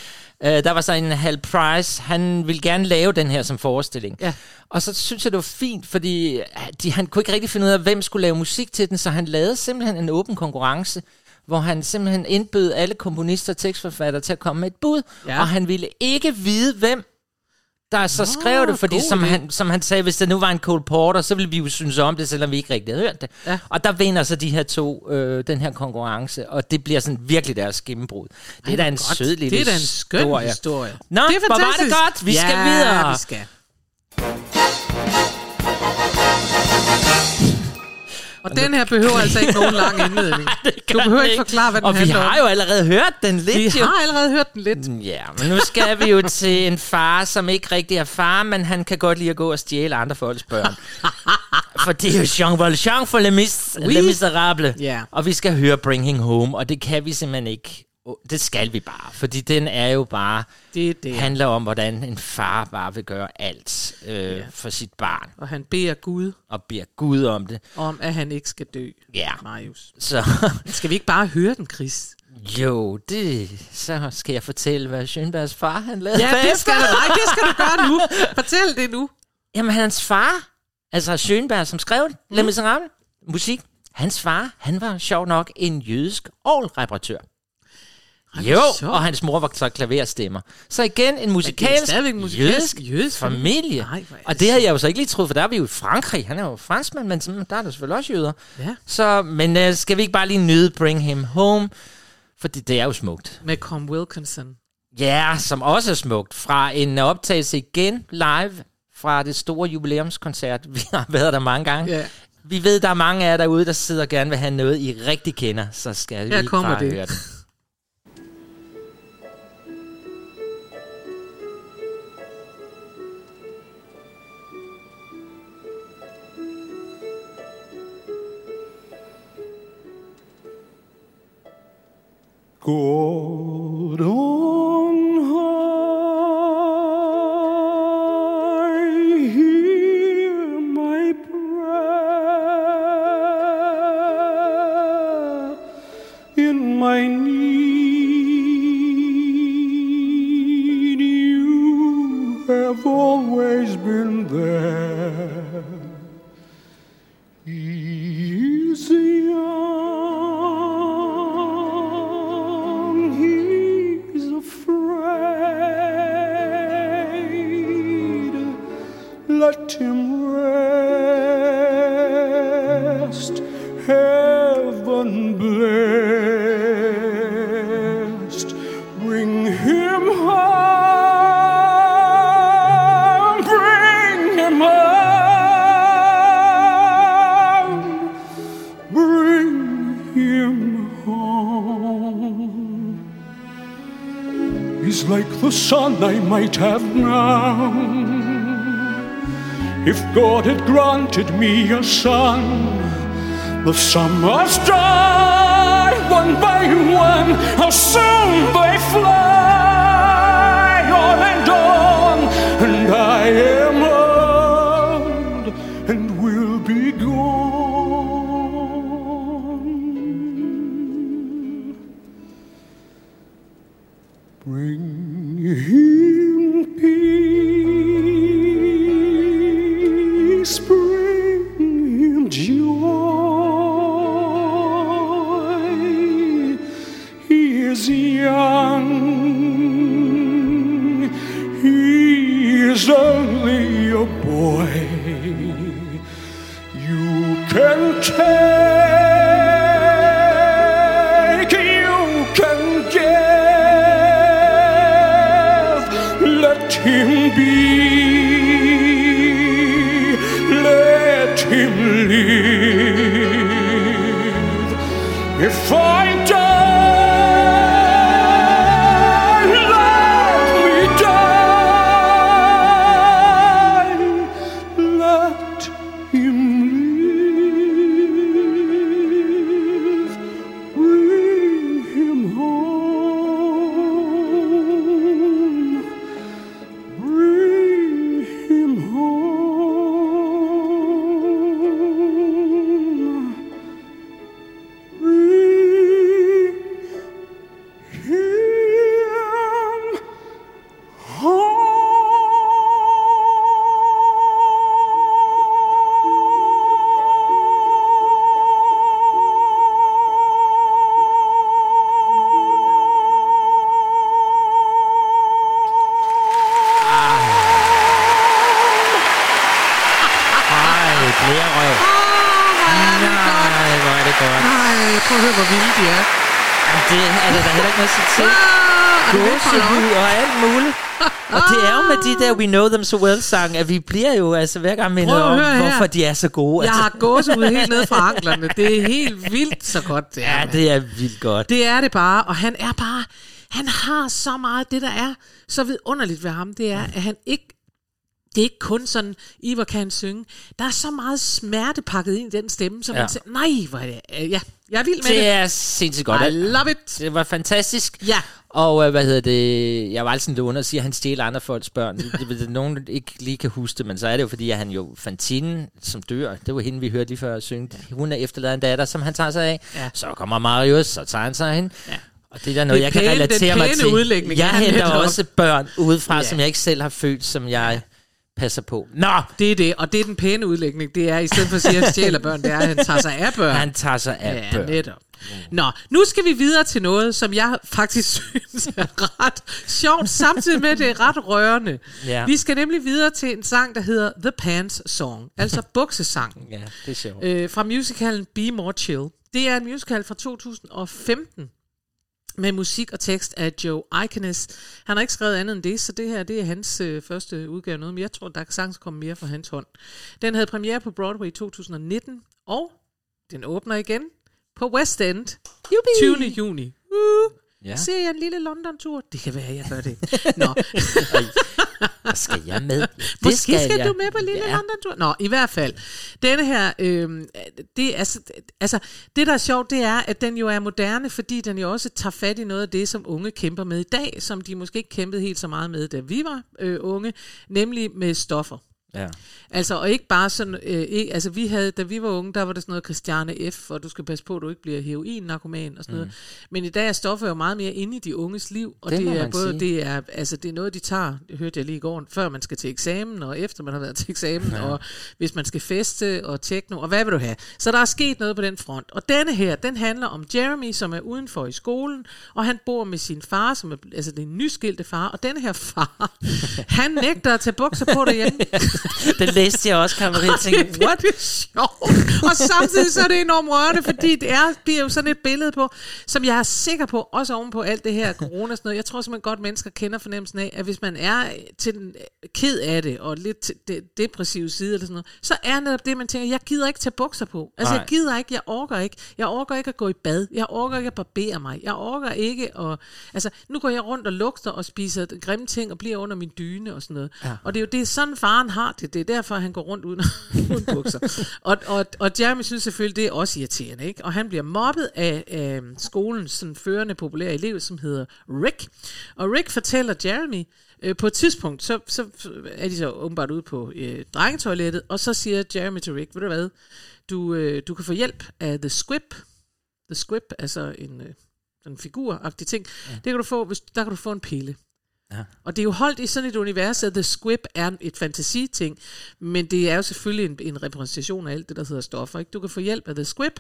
øh, der var så en Hal Price, han ville gerne lave den her som forestilling. Ja. Og så synes jeg, det var fint, fordi de, han kunne ikke rigtig finde ud af, hvem skulle lave musik til den, så han lavede simpelthen en åben konkurrence, hvor han simpelthen indbød alle komponister og tekstforfattere til at komme med et bud, ja. og han ville ikke vide, hvem der så skrev det, fordi som idé. han, som han sagde, hvis det nu var en Cole Porter, så ville vi jo synes om det, selvom vi ikke rigtig havde hørt det. Ja. Og der vinder så de her to øh, den her konkurrence, og det bliver sådan virkelig deres gennembrud. Det er da en Godt. sød lille Det er da en skøn historie. historie. Nå, det er hvor var det fantastisk. godt. Vi skal ja, videre. vi skal. Og den her behøver altså ikke nogen lang indledning. Du behøver ikke forklare, hvad den Og vi handler har jo allerede hørt den lidt. Vi jo. har allerede hørt den lidt. Ja, men nu skal vi jo til en far, som ikke rigtig er far, men han kan godt lide at gå og stjæle andre folks børn. For det er jo Jean Valjean for Les, Mis- Oui. Les Miserables. Ja. Og vi skal høre Bring Him Home, og det kan vi simpelthen ikke. Det skal vi bare, fordi den er jo bare... Det det. handler om, hvordan en far bare vil gøre alt øh, for sit barn, Og han beder Gud og beder Gud om det. om, at han ikke skal dø. Ja. Marius. Så Skal vi ikke bare høre den, Chris? jo, det, så skal jeg fortælle, hvad Schönbergs far han lavede Ja, det skal du. Nej, det skal du gøre nu. Fortæl det nu. Jamen, hans far, altså Schönberg, som skrev mm. Les Miserables, musik, hans far, han var sjov nok en jødisk orgelreparatør. Jo, sjovt. og hans mor var så klaverstemmer. Så igen en musikalsk, stadigvæk musikalsk jødisk, jødisk familie. Hvor er og det det havde jeg jo så ikke lige troet, for der er vi jo i Frankrig. Han er jo franskmand, men der er der selvfølgelig også jøder. Ja. Så, men uh, skal vi ikke bare lige nyde Bring Him Home? For det, det er jo smukt. Med Com Wilkinson. Ja, som også er smukt. Fra en optagelse igen live fra det store jubilæumskoncert. Vi har været der mange gange. Ja. Vi ved, der er mange af jer derude, der sidder og gerne vil have noget, I rigtig kender. Så skal Her vi bare det. høre det. God might have known. If God had granted me a son, the summers die one by one. How soon they fly him be, We Know Them So Well sang, at vi bliver jo altså hver gang mindet om, her. hvorfor de er så gode. Jeg altså. har gåsehud helt ned fra anklerne. Det er helt vildt så godt, det er. Ja, mand. det er vildt godt. Det er det bare, og han er bare, han har så meget, det der er så vidunderligt ved ham, det er, at han ikke, det er ikke kun sådan, Ivar kan synge. Der er så meget smerte pakket ind i den stemme, som Ja. man siger, nej, hvor er det, øh, ja, jeg er vild med det. Det er sindssygt godt. I love it. Det var fantastisk. Ja. Og øh, hvad hedder det? Jeg var altid sådan låner og siger, at han stjæler andre folks børn. Det, det, nogen ikke lige kan huske det, men så er det jo fordi, at han jo Fantine, som dør, det var hende, vi hørte lige før synge. Hun er efterladet en datter, som han tager sig af. Ja. Så kommer Marius, så tager han sig af hende. Ja. Og det er der noget, Det er jeg kan pæne- relatere den mig pæne til. udlægning, jeg henter også børn udefra, Ja. som jeg ikke selv har født, som jeg passer på. Nå, Det er det, og det er den pæne udlægning. Det er, i stedet for at sige, at han stjæler børn, det er, at han tager sig af børn. han tager sig af Ja, børn. netop. Nå, nu skal vi videre til noget, som jeg faktisk synes er ret sjovt, samtidig med, at det er ret rørende. Ja. Vi skal nemlig videre til en sang, der hedder The Pants Song, altså buksesangen, Ja, det er sjovt. øh, fra musicalen Be More Chill. Det er en musical fra 2015 med musik og tekst af Joe Iconis. Han har ikke skrevet andet end det, så det her det er hans øh, første udgave noget, men jeg tror, der kan sagtens komme mere fra hans hånd. Den havde premiere på Broadway i 2019, og den åbner igen på West End 20. juni. Uh, Ja. Ser jeg en lille London-tur? Det kan være, jeg gør det. Nå, Og skal jeg med? Det Måske skal, skal jeg. du med på lille Ja. London-tur. Nå, i hvert fald. Denne her, øh, det, er, altså, altså, det der er sjovt, det er, at den jo er moderne, fordi den jo også tager fat i noget af det, som unge kæmper med i dag, som de måske ikke kæmpede helt så meget med, da vi var øh, unge, nemlig med stoffer. Ja. Altså, og ikke bare sådan, øh, ikke, altså vi havde, da vi var unge, der var der sådan noget Christiane F., og du skal passe på, at du ikke bliver heroin-narkoman og sådan mm. noget. Men i dag er stoffer jo meget mere inde i de unges liv, og Det det, det er både, sige. det er, altså det er noget, de tager, det hørte jeg lige i går, før man skal til eksamen, og efter man har været til eksamen, ja. og hvis man skal feste og techno, og hvad vil du have? Så der er sket noget på den front. Og denne her, den handler om Jeremy, som er udenfor i skolen, og han bor med sin far, som er, altså det er en nyskilte far, og denne her far, han nægter at tage bukser på derhjemme. Den læste jeg også, kan man det er tænke, what? virkelig sjovt. Og samtidig så er det enormt rørende, fordi det er, bliver jo sådan et billede på, som jeg er sikker på, også oven på alt det her corona og sådan noget. Jeg tror simpelthen godt, mennesker kender fornemmelsen af, at hvis man er til den ked af det, og lidt det depressive side eller sådan noget, så er netop det, man tænker, jeg gider ikke tage bukser på. Altså, Nej. jeg gider ikke, jeg orker ikke. Jeg orker ikke at gå i bad. Jeg orker ikke at barbere mig. Jeg orker ikke at... Altså, nu går jeg rundt og lugter og spiser grimme ting og bliver under min dyne og sådan noget. Ja. Og det er jo det, er sådan faren har det. Det er derfor, han går rundt uden, uden bukser. og, og, og Jeremy synes selvfølgelig, det er også irriterende. Ikke? Og han bliver mobbet af, af skolens sådan, førende populære elev, som hedder Rick. Og Rick fortæller Jeremy, øh, på et tidspunkt, så, så er de så åbenbart ude på øh, drengetoilettet, og så siger Jeremy til Rick, ved du hvad, du, øh, du kan få hjælp af The Squib. The Squib, altså en, øh, en figur-agtig ting. Ja. Det kan du få, hvis, der kan du få en pille. Ja. Og det er jo holdt i sådan et univers, at The Squib er et fantasiting, men det er jo selvfølgelig en, en repræsentation af alt det, der hedder stoffer. Ikke? Du kan få hjælp af The Squib.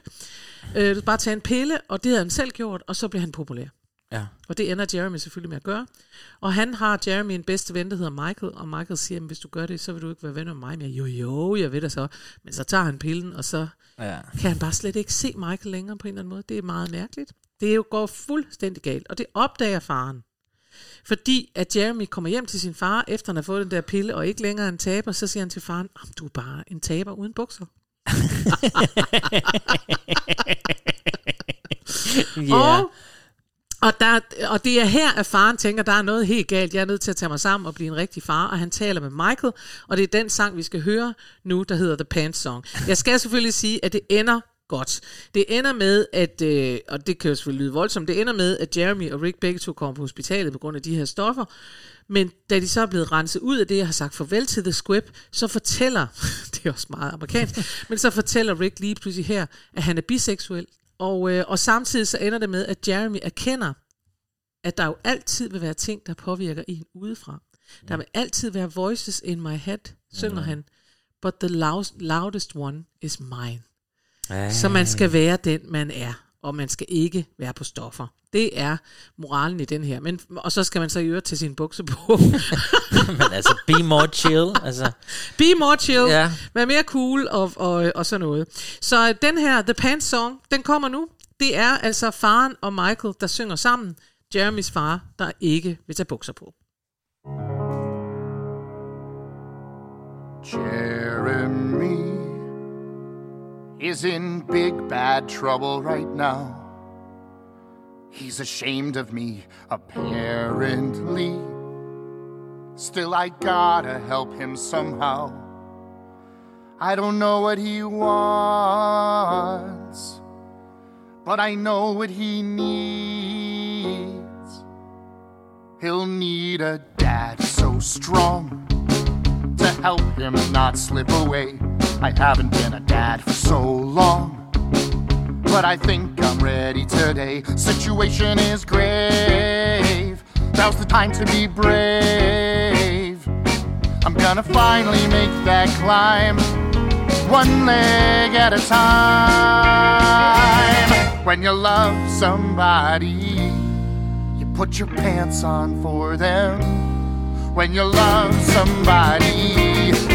Øh, du kan bare tage en pille, og det har han selv gjort, og så bliver han populær. Ja. Og det ender Jeremy selvfølgelig med at gøre. Og han har Jeremy en bedste ven, der hedder Michael, og Michael siger, "Men hvis du gør det, så vil du ikke være ven med mig mere. Jo, jo, jeg ved det så. Men så tager han pillen, og så Ja. kan han bare slet ikke se Michael længere på en eller anden måde. Det er meget mærkeligt. Det er jo går fuldstændig galt, og det opdager faren. Fordi at Jeremy kommer hjem til sin far, efter han har fået den der pille, og ikke længere er en taber, så siger han til faren, "Jamen, du er bare en taber uden bukser. Ja. Og, og, der, og det er her, at faren tænker, der er noget helt galt. Jeg er nødt til at tage mig sammen og blive en rigtig far. Og han taler med Michael, og det er den sang, vi skal høre nu, der hedder The Pants Song. Jeg skal selvfølgelig sige, at det ender godt. Det ender med, at, øh, og det kan jo selvfølgelig lyde voldsomt, det ender med, at Jeremy og Rick begge to kommer på hospitalet på grund af de her stoffer. Men da de så er blevet renset ud af det, jeg har sagt farvel til The Squib, så fortæller, det er også meget amerikansk, men så fortæller Rick lige pludselig her, at han er biseksuel. Og, øh, og samtidig så ender det med, at Jeremy erkender, at der jo altid vil være ting, der påvirker en udefra. Der vil altid være voices in my head, synger han. But the loud, loudest one is mine. Så man skal være den, man er, og man skal ikke være på stoffer. Det er moralen i den her. Men, og så skal man så i øvrigt tage sin bukse på. Men altså, be more chill. Altså, Be more chill. Ja. Vær mere cool og, og, og sådan noget. Så den her The Pants Song, den kommer nu. Det er altså faren og Michael, der synger sammen. Jeremys far, der ikke vil tage bukser på. Jeremy is in big bad trouble right now. He's ashamed of me, apparently. Still, I gotta help him somehow. I don't know what he wants, but I know what he needs. He'll need a dad so strong to help him not slip away. I haven't been a dad for so long, but I think I'm ready today. Situation is grave. Now's the time to be brave. I'm gonna finally make that climb, one leg at a time. When you love somebody, you put your pants on for them when you love somebody.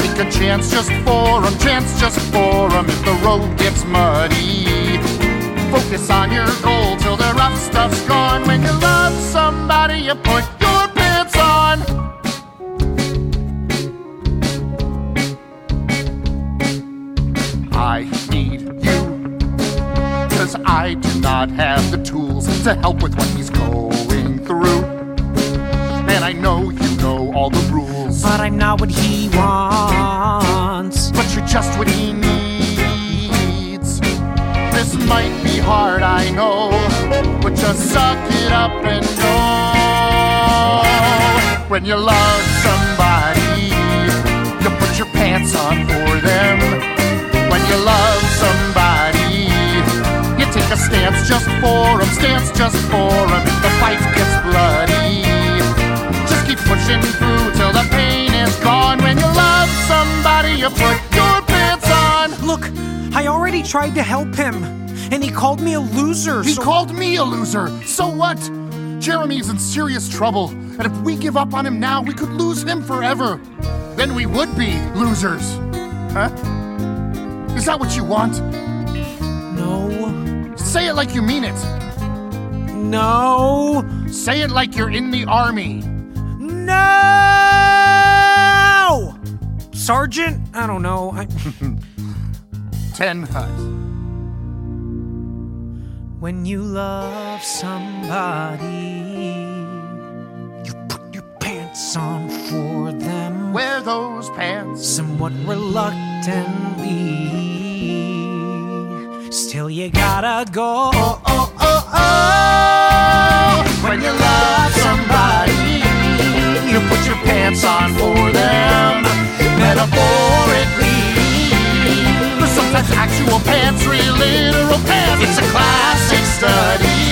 Take a chance just for for 'em, chance just for for 'em if the road gets muddy. Focus on your goal till the rough stuff's gone. When you love somebody, you put your pants on. I need you, cause I do not have the tools to help with what he's going through. And I know you know all the rules. But I'm not what he wants. But you're just what he needs. This might be hard, I know. But just suck it up and go. When you love somebody, you put your pants on for them. When you love somebody, you take a stance just for them, stance just for them. If the fight gets bloody, just keep pushing through the pain is gone. When you love somebody, you put your pants on. Look, I already tried to help him, and he called me a loser. He so- called me a loser. So what? Jeremy's in serious trouble, and if we give up on him now, we could lose him forever. Then we would be losers. Huh? Is that what you want? No. Say it like you mean it. No. Say it like you're in the army. No! Sergeant? I don't know. I... Ten hut. When you love somebody, you put your pants on for them. Wear those pants. Somewhat reluctantly. Still, you gotta go. Oh, oh, oh, oh. You put your pants on for them. Metaphorically. But sometimes actual pants, real literal pants. It's a classic study.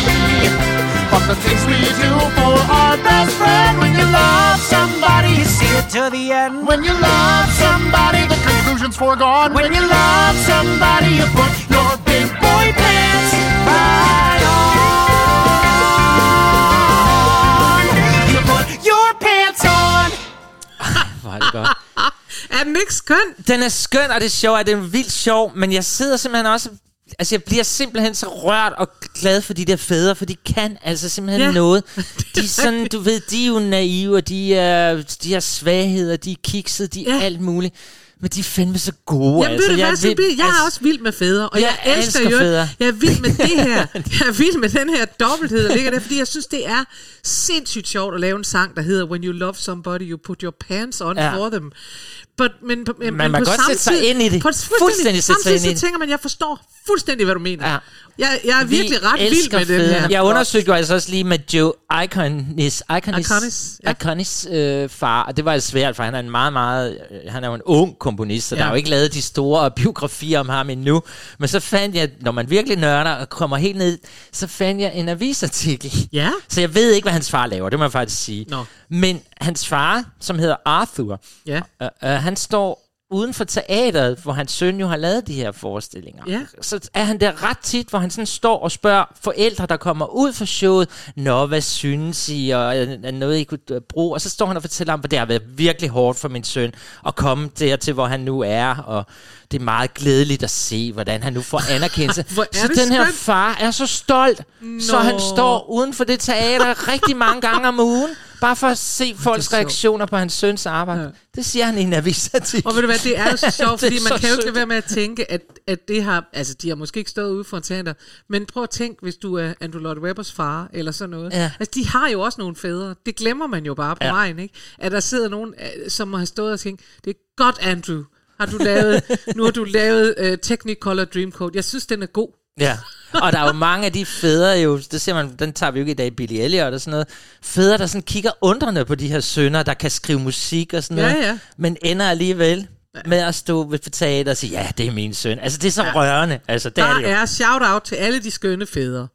Of the things we do for our best friend. When you love somebody, You see it to the end. when you love somebody, the conclusion's foregone. When you love somebody, you put your big boy pants Hvor er det godt. Er den ikke skøn? Den er skøn, og det er sjovt, det er vildt sjov, men jeg sidder simpelthen også... Altså, jeg bliver simpelthen så rørt og glad for de der fædre, for de kan altså simpelthen Ja. noget. De er sådan, du ved, de er jo naive, og de, er, de har svagheder, de er kiksede, de er ja. alt muligt. Men de er fandme så gode, Jamen, altså. ved du hvad, vil- jeg er altså, også vild med fædre, og jeg, Jeg elsker, elsker jo, fædre. jeg er vild med det her. Jeg er vild med den her dobbelthed, der ligger der, fordi jeg synes, det er sindssygt sjovt at lave en sang, der hedder When you love somebody, you put your pants on Ja. for them. But, men, men, men Man på godt sætte sig ind i det. På, Fuldstændig sætte sig ind i så det. tænker man, jeg forstår fuldstændig, hvad du mener. Ja. Jeg, jeg er vi virkelig ret vild med den fædre. her. Jeg undersøgte jo altså også lige med Joe Iconis, Iconis, Iconis, ja. Iconis øh, far, og det var svært, for han er en meget, meget, øh, han er jo en ung komponist, så ja. Ja. der er jo ikke lavet de store biografier om ham endnu. Men så fandt jeg, når man virkelig nørder og kommer helt ned, så fandt jeg en avisartikel. Ja. Så jeg ved ikke, hvad hans far laver, det må jeg faktisk sige. Nå. Men hans far, som hedder Arthur, Ja. øh, øh, han står uden for teateret, hvor hans søn jo har lavet de her forestillinger. Ja. Så er han der ret tit, hvor han sådan står og spørger forældre, der kommer ud for showet, Nå, hvad synes I, og er noget, I kunne øh, bruge? Og så står han og fortæller om, at det har været virkelig hårdt for min søn at komme dertil, hvor han nu er, og det er meget glædeligt at se, hvordan han nu får anerkendelse. Hvor er så den her skønt. far er så stolt, Nå. så han står uden for det teater rigtig mange gange om ugen, bare for at se folks reaktioner på hans søns arbejde. Ja. Det siger han i en avisartikel. Og ved du hvad, det er jo så sjovt, fordi man kan jo ikke være med at tænke, at, at det har, altså de har måske ikke stået ude for en teater, men prøv at tænke, hvis du er Andrew Lloyd Webbers far, eller sådan noget. Ja. Altså de har jo også nogle fædre, det glemmer man jo bare på Ja. ja. vejen, ikke? At der sidder nogen, øh, som har stået og tænkt, det er godt Andrew, har du lavet, nu har du lavet uh, Technicolor Dreamcoat, jeg synes den er god. Ja, og der er jo mange af de fædre jo, det ser man, den tager vi jo ikke i dag, Billy Elliot og sådan noget, fædre, der sådan kigger undrende på de her sønner, der kan skrive musik og sådan Ja, noget, ja. men ender alligevel med at stå ved teater og sige, ja, det er min søn. Altså, det er så ja. rørende. Altså, det er det Der jo. er shout-out til alle de skønne fædre.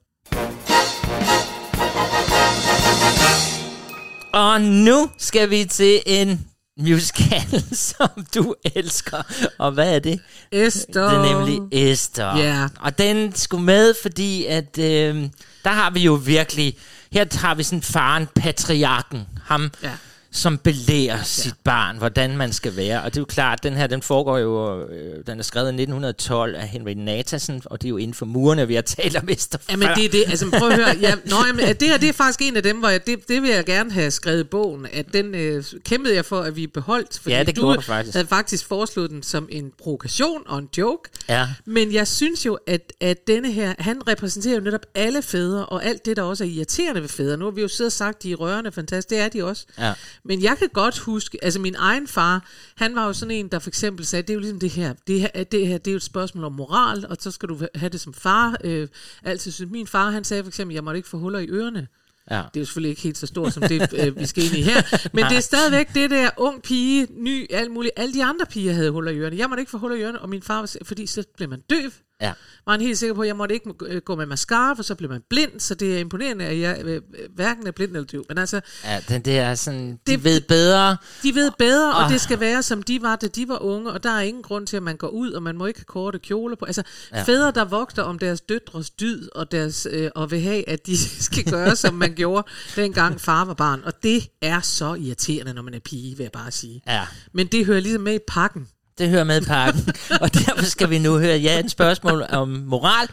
Og nu skal vi til en musical, som du elsker. Og hvad er det? Esther. Det er nemlig Esther. Ja. Og den skulle med, fordi at øh, der har vi jo virkelig... Her har vi sådan faren, patriarken. Ham, Ja. Som belærer ja. sit barn, hvordan man skal være. Og det er jo klart, den her, den foregår jo... Øh, den er skrevet i 1912 af Henry Nathanson, og det er jo inden for murene, vi har talt om Esther Jamen det er det, altså prøv at høre, ja, nå, jamen, det her det er faktisk en af dem, hvor jeg, det, det vil jeg gerne have skrevet i bogen, at den øh, kæmpede jeg for, at vi beholdt, fordi Ja, det du faktisk. havde faktisk foreslået den som en provokation og en joke, Ja. men jeg synes jo, at, at denne her, han repræsenterer jo netop alle fædre, og alt det, der også er irriterende ved fædre. Nu har vi jo siddet og sagt, de er rørende fantastiske, det er de også. Ja. Men jeg kan godt huske, altså min egen far, han var jo sådan en, der for eksempel sagde, det er jo ligesom det her, det her, det her det er jo et spørgsmål om moral, og så skal du have det som far. Øh, altid synes, min far, han sagde for eksempel, jeg måtte ikke få huller i ørerne. Ja. Det er jo selvfølgelig ikke helt så stort som det, øh, vi skal ind i her. Men det er stadigvæk det der ung pige, ny, alt muligt. Alle de andre piger havde huller i ørerne. Jeg måtte ikke få huller i ørerne, og min far, var, fordi så blev man døv. Ja. Var han helt sikker på, at jeg måtte ikke øh, gå med mascara, for så blev man blind. Så det er imponerende, at jeg øh, hverken er blind eller døv. Men altså, Ja, den der sådan, de Det- ved bedre. de ved bedre, og Ah. det skal være, som de var, da de var unge, og der er ingen grund til, at man går ud, og man må ikke have korte kjoler på. Altså, ja. fædre, der vogter om deres døtres dyd, og, deres, øh, og vil have, at de skal gøre, som man gjorde, dengang far var barn. Og det er så irriterende, når man er pige, vil jeg bare sige. Ja. Men det hører ligesom med i pakken. Det hører med i pakken. og derfor skal vi nu høre ja, en spørgsmål om moral.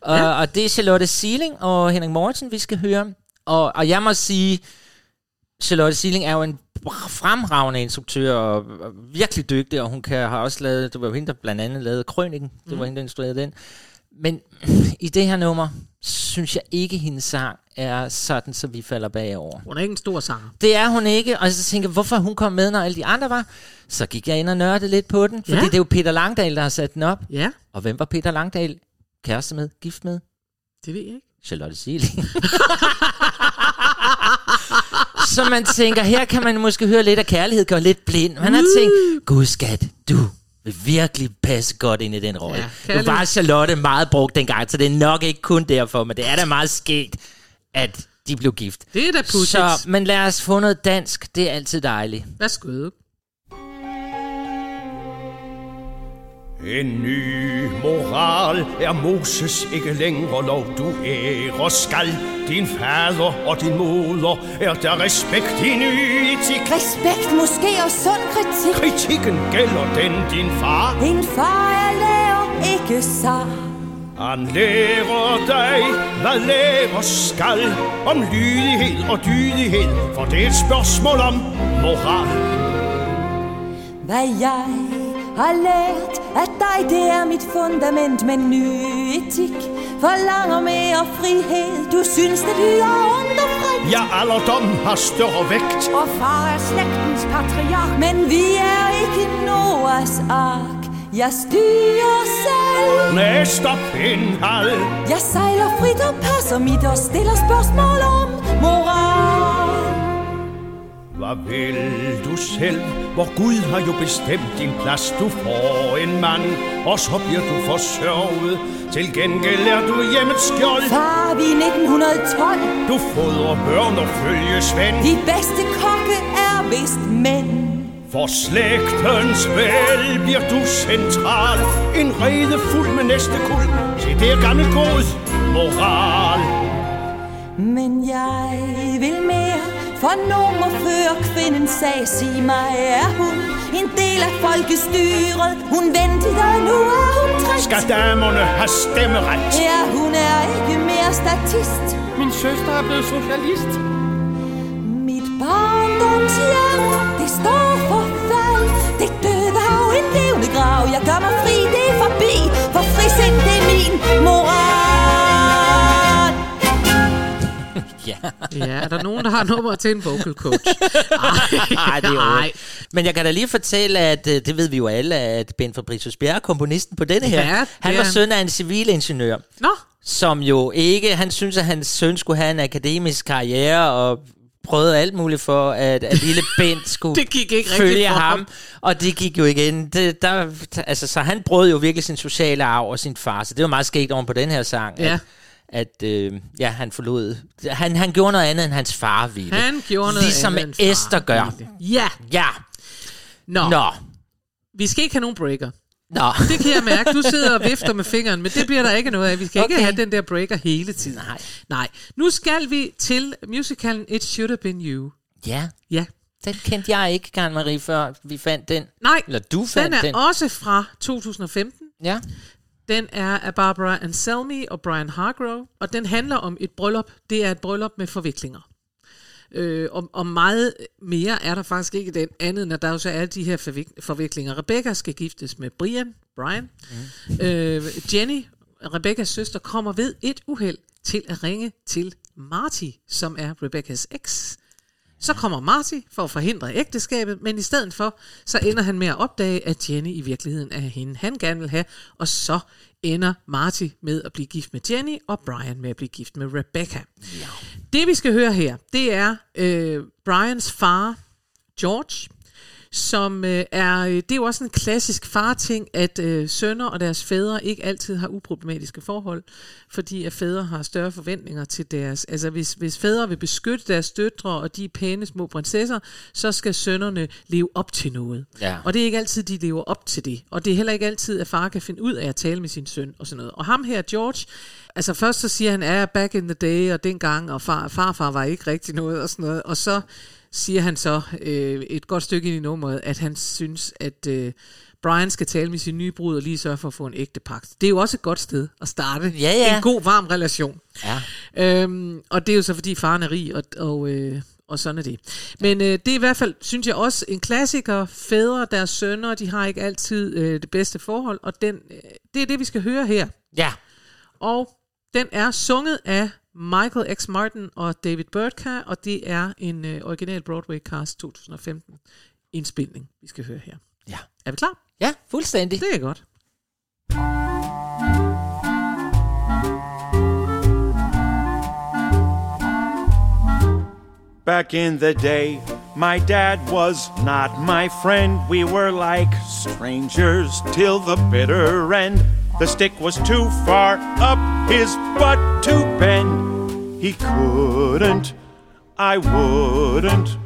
Og, ja. Og det er Charlotte Sealing og Henrik Mortensen, vi skal høre. Og, og jeg må sige, Charlotte Sealing er jo en fremragende instruktør og, virkelig dygtig, og hun kan, har også lavet, det var jo hende, der blandt andet lavede Krøniken, det Mm. var hende, der instruerede den. Men i det her nummer, synes jeg ikke, hendes sang er sådan, så vi falder bagover. Hun er ikke en stor sanger. Det er hun ikke, og så tænker jeg, hvorfor hun kom med, når alle de andre var. Så gik jeg ind og nørdede lidt på den, fordi Ja. det er jo Peter Langdal, der har sat den op. Ja, Og hvem var Peter Langdal kæreste med, gift med? det ved jeg ikke. Charlotte Sealing. så man tænker, her kan man måske høre lidt af kærlighed, gå lidt blind. Man har tænkt, gud skat, du vil virkelig passe godt ind i den rolle. Ja, nu kærlighed. var Charlotte meget brugt dengang, så det er nok ikke kun derfor, men det er da meget sket, at de blev gift. Det er da pudsigt. Så, men lad os få noget dansk, det er altid dejligt. Værsgo. En ny moral er Moses ikke længere lov. Du ærer skal din fader og din moder. Er der respekt i ny etik? Respekt, måske og sund kritik. Kritikken gælder den din far. Din far er lærer, ikke sar. Han lærer dig, hvad lærer skal. Om lydighed og dydighed, for det er et spørgsmål om moral. Hvad jeg har lært af dig, det er mit fundament med ny etik. Forlanger mere frihed, du synes det lyder underfrit. Ja, alderdom har større vægt. Og far er slægtens patriark, men vi er ikke Noahs ark. Jeg styrer selv. Næ, stop en halv. Jeg sejler frit og passer mit og stiller spørgsmål om moral. Hvad vil du selv? Hvor Gud har jo bestemt din plads. Du får en mand, og så bliver du forsørget. Til gengæld er du hjemmets skjold. Far, vi er 1912. Du fodrer børn og følgesvend. De bedste kokke er vist mænd. For slægtens vel bliver du central. En rede fuld med næste kul. Se, det er gammel god moral. Men jeg vil mere For nummer før kvindens sag Sig mig, er hun en del af folkestyret? Hun ventede, og nu er hun trist Skal damerne have stemmeret? Ja, hun er ikke mere statist. Min søster er blevet socialist Jeg gør mig fri, det er forbi For frisind, det er min moral ja. Ja, er der nogen, der har nummer til en vocal coach? Nej, det er jo. Men jeg kan da lige fortælle, at øh, det ved vi jo alle, at Ben Fabricius Bjerre er komponisten på denne her. Ja, det han var søn af en civilingeniør. Nå. Som jo ikke, han synes, at hans søn skulle have en akademisk karriere, og prøvede alt muligt for, at, at lille Bent skulle Det gik ikke følge for ham. ham. Og det gik jo igen. Det, der, altså, så han brød jo virkelig sin sociale arv og sin far. Så det var meget sket oven på den her sang. Ja. At, at øh, ja, han forlod. Han, han gjorde noget andet, end hans far ville. Han gjorde noget ligesom andet, far Esther gør. Ja. Ja. Nå. Nå. Vi skal ikke have nogen breaker. Nå. Det kan jeg mærke. Du sidder og vifter med fingeren, men det bliver der ikke noget af. Vi skal okay. ikke have den der breaker hele tiden. Nej. Nej. Nu skal vi til musicalen It Should Have Been You. Ja. Ja. Den kendte jeg ikke, Karen Marie, før vi fandt den. Nej, Eller du fandt den er den. også fra 2015. Ja. Den er af Barbara Anselmi og Brian Hargrove, og den handler om et bryllup. Det er et bryllup med forviklinger. Øh, og, og meget mere er der faktisk ikke den andet, at der jo så er de her forvik- forviklinger. Rebecca skal giftes med Brian, Brian. Mm. Øh, Jenny, Rebeccas søster, kommer ved et uheld til at ringe til Marty, som er Rebeccas eks. Så kommer Marty for at forhindre ægteskabet, men i stedet for, så ender han med at opdage, at Jenny i virkeligheden er hende, han gerne vil have, og så ender Marty med at blive gift med Jenny, og Brian med at blive gift med Rebecca. Ja. Det vi skal høre her, det er øh, Brians far, George, som øh, er, øh, det er jo også en klassisk farting, at øh, sønner og deres fædre ikke altid har uproblematiske forhold, fordi at fædre har større forventninger til deres, altså hvis, hvis fædre vil beskytte deres døtre, og de er pæne små prinsesser, så skal sønnerne leve op til noget. Ja. Og det er ikke altid, de lever op til det. Og det er heller ikke altid, at far kan finde ud af at tale med sin søn og sådan noget. Og ham her, George, altså først så siger han, ja, back in the day, og dengang, og far, farfar var ikke rigtig noget og sådan noget. Og så siger han så øh, et godt stykke ind i nummeret, at han synes, at øh, Brian skal tale med sin nye brud og lige sørge for at få en ægte pagt. Det er jo også et godt sted at starte Ja, ja. en god, varm relation. Ja. Øhm, og det er jo så, fordi faren er rig, og, og, øh, og sådan er det. Men øh, det er i hvert fald, synes jeg også, en klassiker. Fædre, deres sønner, de har ikke altid øh, det bedste forhold, og den, øh, det er det, vi skal høre her. Ja. Og den er sunget af Michael X. Martin og David Burtka, og det er en øh, original Broadway cast 2015 indspilning, vi skal høre her. Ja. Er vi klar? Ja, fuldstændig. Det er godt. Back in the day, my dad was not my friend. We were like strangers till the bitter end. The stick was too far up his butt to bend. He couldn't, I wouldn't.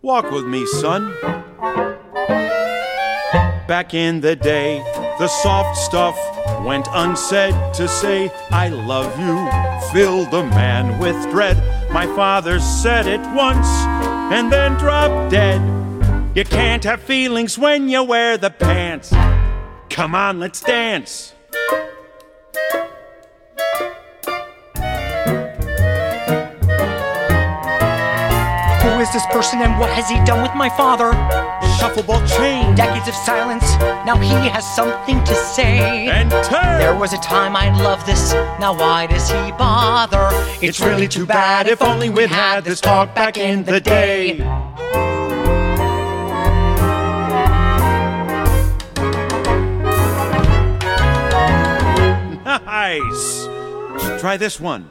Walk with me, son. Back in the day, the soft stuff went unsaid to say, I love you, filled the man with dread. My father said it once and then dropped dead. You can't have feelings when you wear the pants. Come on, let's dance. Is this person and what has he done with my father? Shuffleball chain. Decades of silence. Now he has something to say. And turn. There was a time I'd love this. Now why does he bother? It's really too bad if only we'd had this talk back in the day. Nice. Try this one.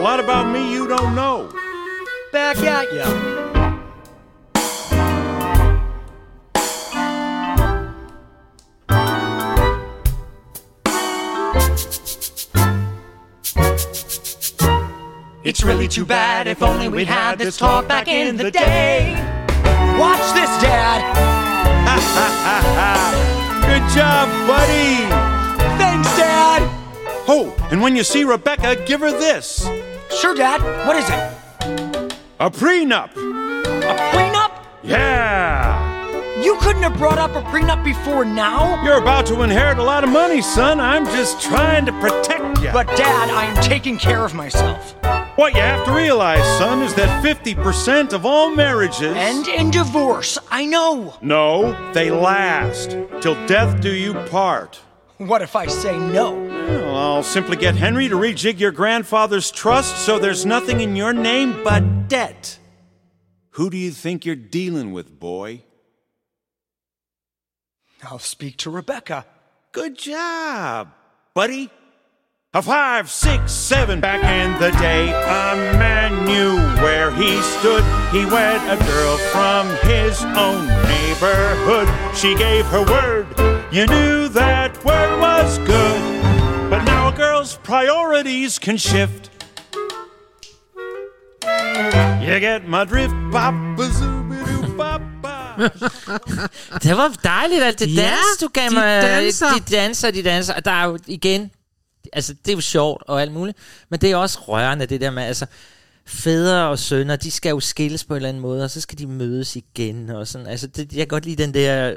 A lot about me you don't know. Back at ya. It's really too bad if only we had this talk back in the day. Watch this, Dad. Good job, buddy. Thanks, Dad. Oh, and when you see Rebecca, give her this Sure, Dad. What is it? a prenup. A prenup? Yeah. You couldn't have brought up a prenup before now? You're about to inherit a lot of money, son. I'm just trying to protect you. But, Dad, I am taking care of myself. What you have to realize, son, is that 50% of all marriages. End in divorce, I know. No, they last. Till death do you part. What if I say no? I'll simply get Henry to rejig your grandfather's trust so there's nothing in your name but debt. Who do you think you're dealing with, boy? I'll speak to Rebecca. Good job, buddy. A five, six, seven back in the day, a man knew where he stood. He wed a girl from his own neighborhood. She gave her word. You knew that word was good. Girl's priorities can shift. You get my drift, papa zoobidoo papa. Det var dejligt, alt det Ja, dans, du gav de mig. danser. De danser, de danser. Og der er jo igen, altså det er jo sjovt og alt muligt, men det er også rørende, det der med, altså, fædre og sønner, de skal jo skilles på en eller anden måde, og så skal de mødes igen, og sådan, altså, det, jeg kan godt lide den der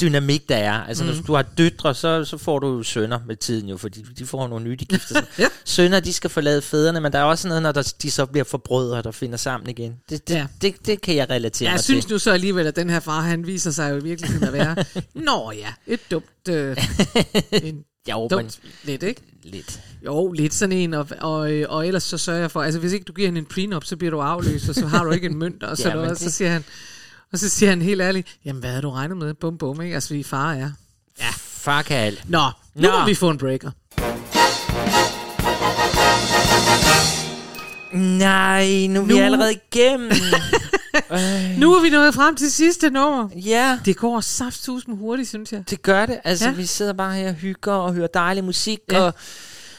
dynamik, der er. Altså, mm. når du har døtre, så, så får du jo sønner med tiden jo, fordi de får nogle nye, de gifter ja. Sønner, de skal forlade fædrene, men der er også noget, når der, de så bliver forbrødre, der finder sammen igen. Det, det, Ja. ja. det, det kan jeg relatere Jeg mig synes til. nu så alligevel, at den her far, han viser sig jo virkelig at være, nå ja, et dumt, øh, en jo, dumt, lidt, ikke? Lidt. Jo, lidt sådan en, og, og, og ellers så sørger jeg for, altså hvis ikke du giver hende en prenup, så bliver du afløst, og så har du ikke en mønt, og så, Ja, men noget, så siger han, og så siger han helt ærligt, jamen hvad havde du regnet med? Bum bum, ikke? Altså vi far er. Ja, far kan alt. Nå, nu Nå. må vi få en breaker. Nej, nu er vi allerede igennem. Nu er vi nået frem til sidste nummer. Ja. Det går saftsus med hurtigt, synes jeg. Det gør det. Altså, Ja. vi sidder bare her og hygger og hører dejlig musik. Ja. Og,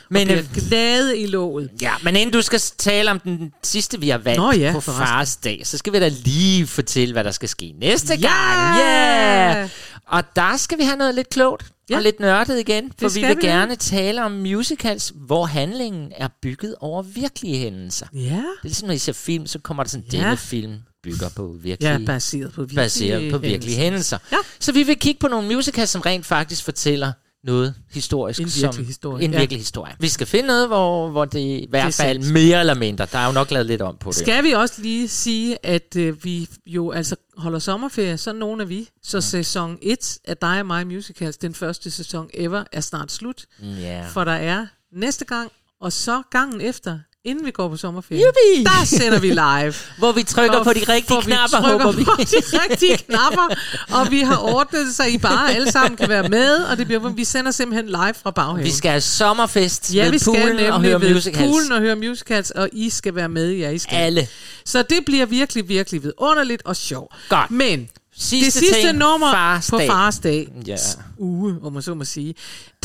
men, og øh, glade i låget. ja, men inden du skal tale om den sidste, vi har valgt Nå ja, på fars dag, så skal vi da lige fortælle, hvad der skal ske næste Ja! gang. Ja! Og der skal vi have noget lidt klogt Ja. og lidt nørdet igen, for vi vil vi, gerne tale om musicals, hvor handlingen er bygget over virkelige hændelser. Ja. Det er ligesom, når I ser film, så kommer der sådan, Ja. denne film bygger på virkelige... Ja, baseret på virkelige baseret på virkelige hændelser. hændelser. Ja. Så vi vil kigge på nogle musicals, som rent faktisk fortæller noget historisk. En virkelig som, historie, En ja. virkelig historie. Vi skal finde noget, hvor, hvor det i hvert Det er fald sandt. mere eller mindre. Der er jo nok lavet lidt om på det. Skal vi også lige sige, at øh, vi jo altså holder sommerferie, sådan nogle af vi. Så sæson 1 af Dig og mig Musicals, den første sæson ever, er snart slut. Ja. For der er næste gang, og så gangen efter, inden vi går på sommerferie, Jubi! der sender vi live. Hvor vi trykker Og på de rigtige knapper, vi håber vi. på de rigtige knapper, og vi har ordnet så I bare alle sammen kan være med, og det bliver, vi sender simpelthen live fra baghaven. Vi skal have sommerfest Ja, ved vi skal poolen og høre ved musicals. poolen og høre musicals, og I skal være med, ja, I skal. Alle. Så det bliver virkelig, virkelig vidunderligt og sjovt. Godt. Men Sidste det sidste ting, nummer fars på fars dag, Ja. uge, om man så må sige,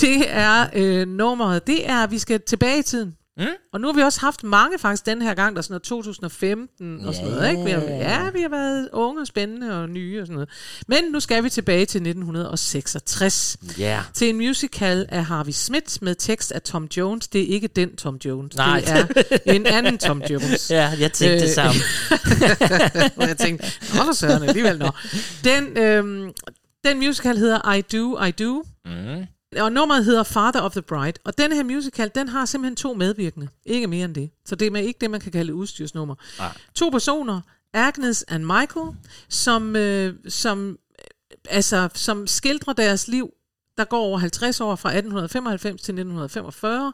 det er øh, nummeret, det er, at vi skal tilbage i tiden. Mm? Og nu har vi også haft mange faktisk den her gang, der er sådan noget 2015 og sådan noget. Ikke? Vi har, ja, vi har været unge og spændende og nye og sådan noget. Men nu skal vi tilbage til 1966. Ja. Til en musical af Harvey Smith med tekst af Tom Jones. Det er ikke den Tom Jones. Nej. Det er en anden Tom Jones. Ja, jeg tænkte det Øh, samme. og jeg tænkte, nå for søren alligevel, nå. Den, øhm, den musical hedder I Do, I Do. Mm. Og nummeret hedder Father of the Bride. Og den her musical, den har simpelthen to medvirkende. Ikke mere end det. Så det er ikke det, man kan kalde udstyrsnummer. Nej. To personer, Agnes and Michael, som, øh, som, øh, altså, som skildrer deres liv, der går over 50 år fra 1895 til 1945.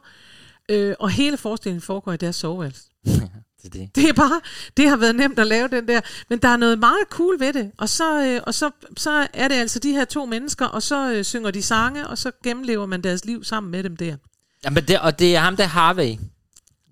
Øh, og hele forestillingen foregår i deres soveværelse. Det er det. Det er bare, det har været nemt at lave den der, men der er noget meget cool ved det. Og så, øh, og så, så er det altså de her to mennesker, og så øh, synger de sange, og så gennemlever man deres liv sammen med dem der. Jamen det, og det er ham, der Harvey.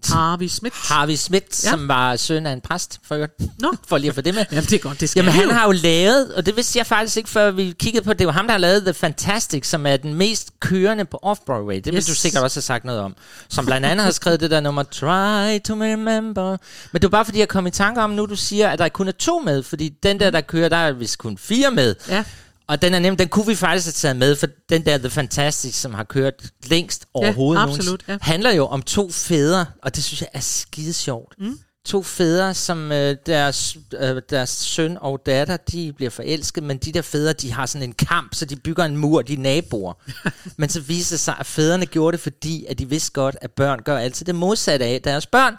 Harvey Smith. Harvey Smith, Ja. som var søn af en præst, for. Nå. for lige at få det med. Jamen, det er godt, det skal Jamen, han jo. har jo lavet, og det vidste jeg faktisk ikke, før vi kiggede på det, det var ham, der har lavet The Fantastic, som er den mest kørende på Off-Broadway. Det vil Yes. du sikkert også have sagt noget om. Som blandt andet har skrevet det der nummer, Try to remember. Men det var bare fordi, jeg kom i tanke om, nu du siger, at der kun er to med, fordi den der, der kører, der er vist kun fire med. Ja. Og den er nem, den kunne vi faktisk have taget med, for den der The Fantastic, som har kørt længst overhovedet absolut, nogensinde, ja. handler jo om to fædre, og det synes jeg er skide sjovt. Mm. To fædre, som øh, deres, øh, deres søn og datter, de bliver forelsket, men de der fædre, de har sådan en kamp, så de bygger en mur, de er naboer. men så viser det sig, at fædrene gjorde det, fordi at de vidste godt, at børn gør altid det modsatte af deres børn.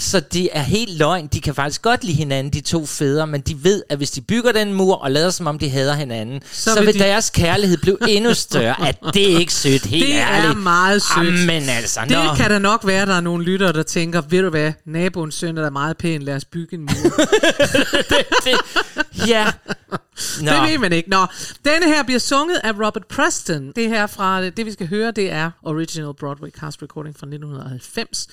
Så de er helt løgn. De kan faktisk godt lide hinanden, de to fædre, men de ved, at hvis de bygger den mur og lader som om de hader hinanden, så, så vil de- deres kærlighed blive endnu større. At det er ikke sødt, helt det ærligt. er meget sødt. Men altså, det nå. kan da nok være, at der er nogle lyttere, der tænker, ved du hvad, naboens søn er da meget pæn, lad os bygge en mur. Ja. Nå. Det ved man ikke. Nå, denne her bliver sunget af Robert Preston. Det her fra, det vi skal høre, det er Original Broadway Cast Recording fra 1990.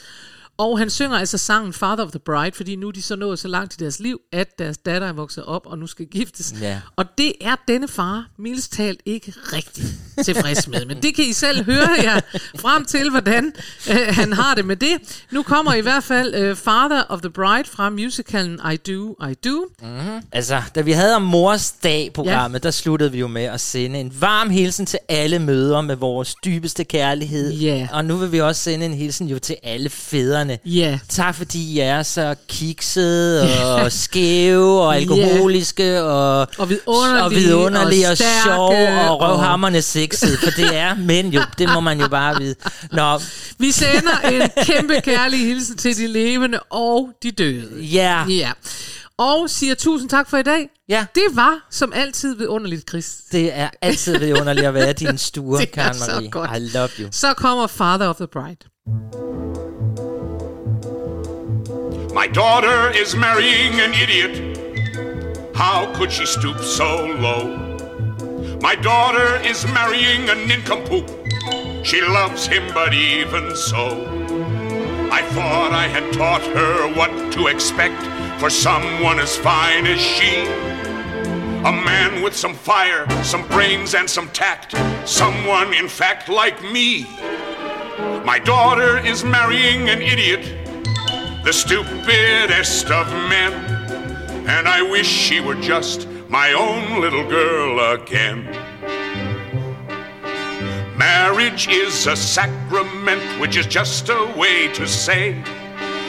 Og han synger altså sangen Father of the Bride, fordi nu er de så nået så langt i deres liv, at deres datter er vokset op og nu skal giftes. Ja. Og det er denne far, mildest talt, ikke rigtig tilfreds med. Men det kan I selv høre jer frem til, hvordan øh, han har det med det. Nu kommer i hvert fald øh, Father of the Bride fra musicalen I Do, I Do. Mm-hmm. Altså, da vi havde om mors dag-programmet, ja. der sluttede vi jo med at sende en varm hilsen til alle mødre med vores dybeste kærlighed. Ja. Og nu vil vi også sende en hilsen jo til alle fædrene. Ja. Tak fordi I er så kiksede og skæve og alkoholiske og, og vidunderlige og, vidunderlige og, og sjove og røvhammerne sexede, for det er mænd jo, det må man jo bare vide. Nå, Vi sender en kæmpe kærlig hilsen til de levende og de døde. Ja. ja. Og siger tusind tak for i dag. Ja. Det var som altid vidunderligt, Chris. det er altid vidunderligt at være din stue, Karen så Marie. godt. I love you. Så kommer Father of the Bride. My daughter is marrying an idiot. How could she stoop so low? My daughter is marrying a nincompoop. She loves him, but even so. I thought I had taught her what to expect for someone as fine as she. A man with some fire, some brains, and some tact. Someone, in fact, like me. My daughter is marrying an idiot, the stupidest of men. And I wish she were just my own little girl again. Marriage is a sacrament, which is just a way to say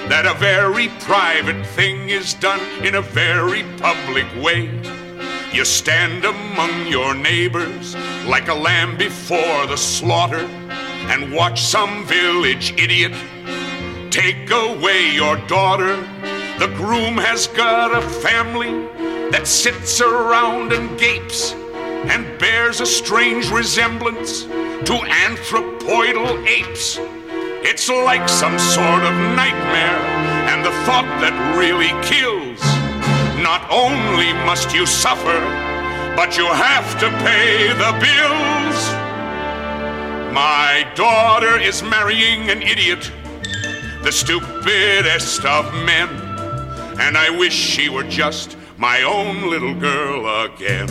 that a very private thing is done in a very public way. You stand among your neighbors like a lamb before the slaughter and watch some village idiot take away your daughter. The groom has got a family that sits around and gapes and bears a strange resemblance to anthropoidal apes. It's like some sort of nightmare, and the thought that really kills. Not only must you suffer, but you have to pay the bills. My daughter is marrying an idiot, the stupidest of men, and I wish she were just my own little girl again.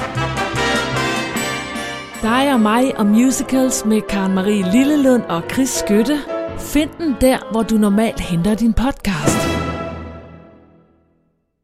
Dig og mig og musicals med Karen Marie Lillelund og Chris Skytte. Find den der, hvor du normalt henter din podcast.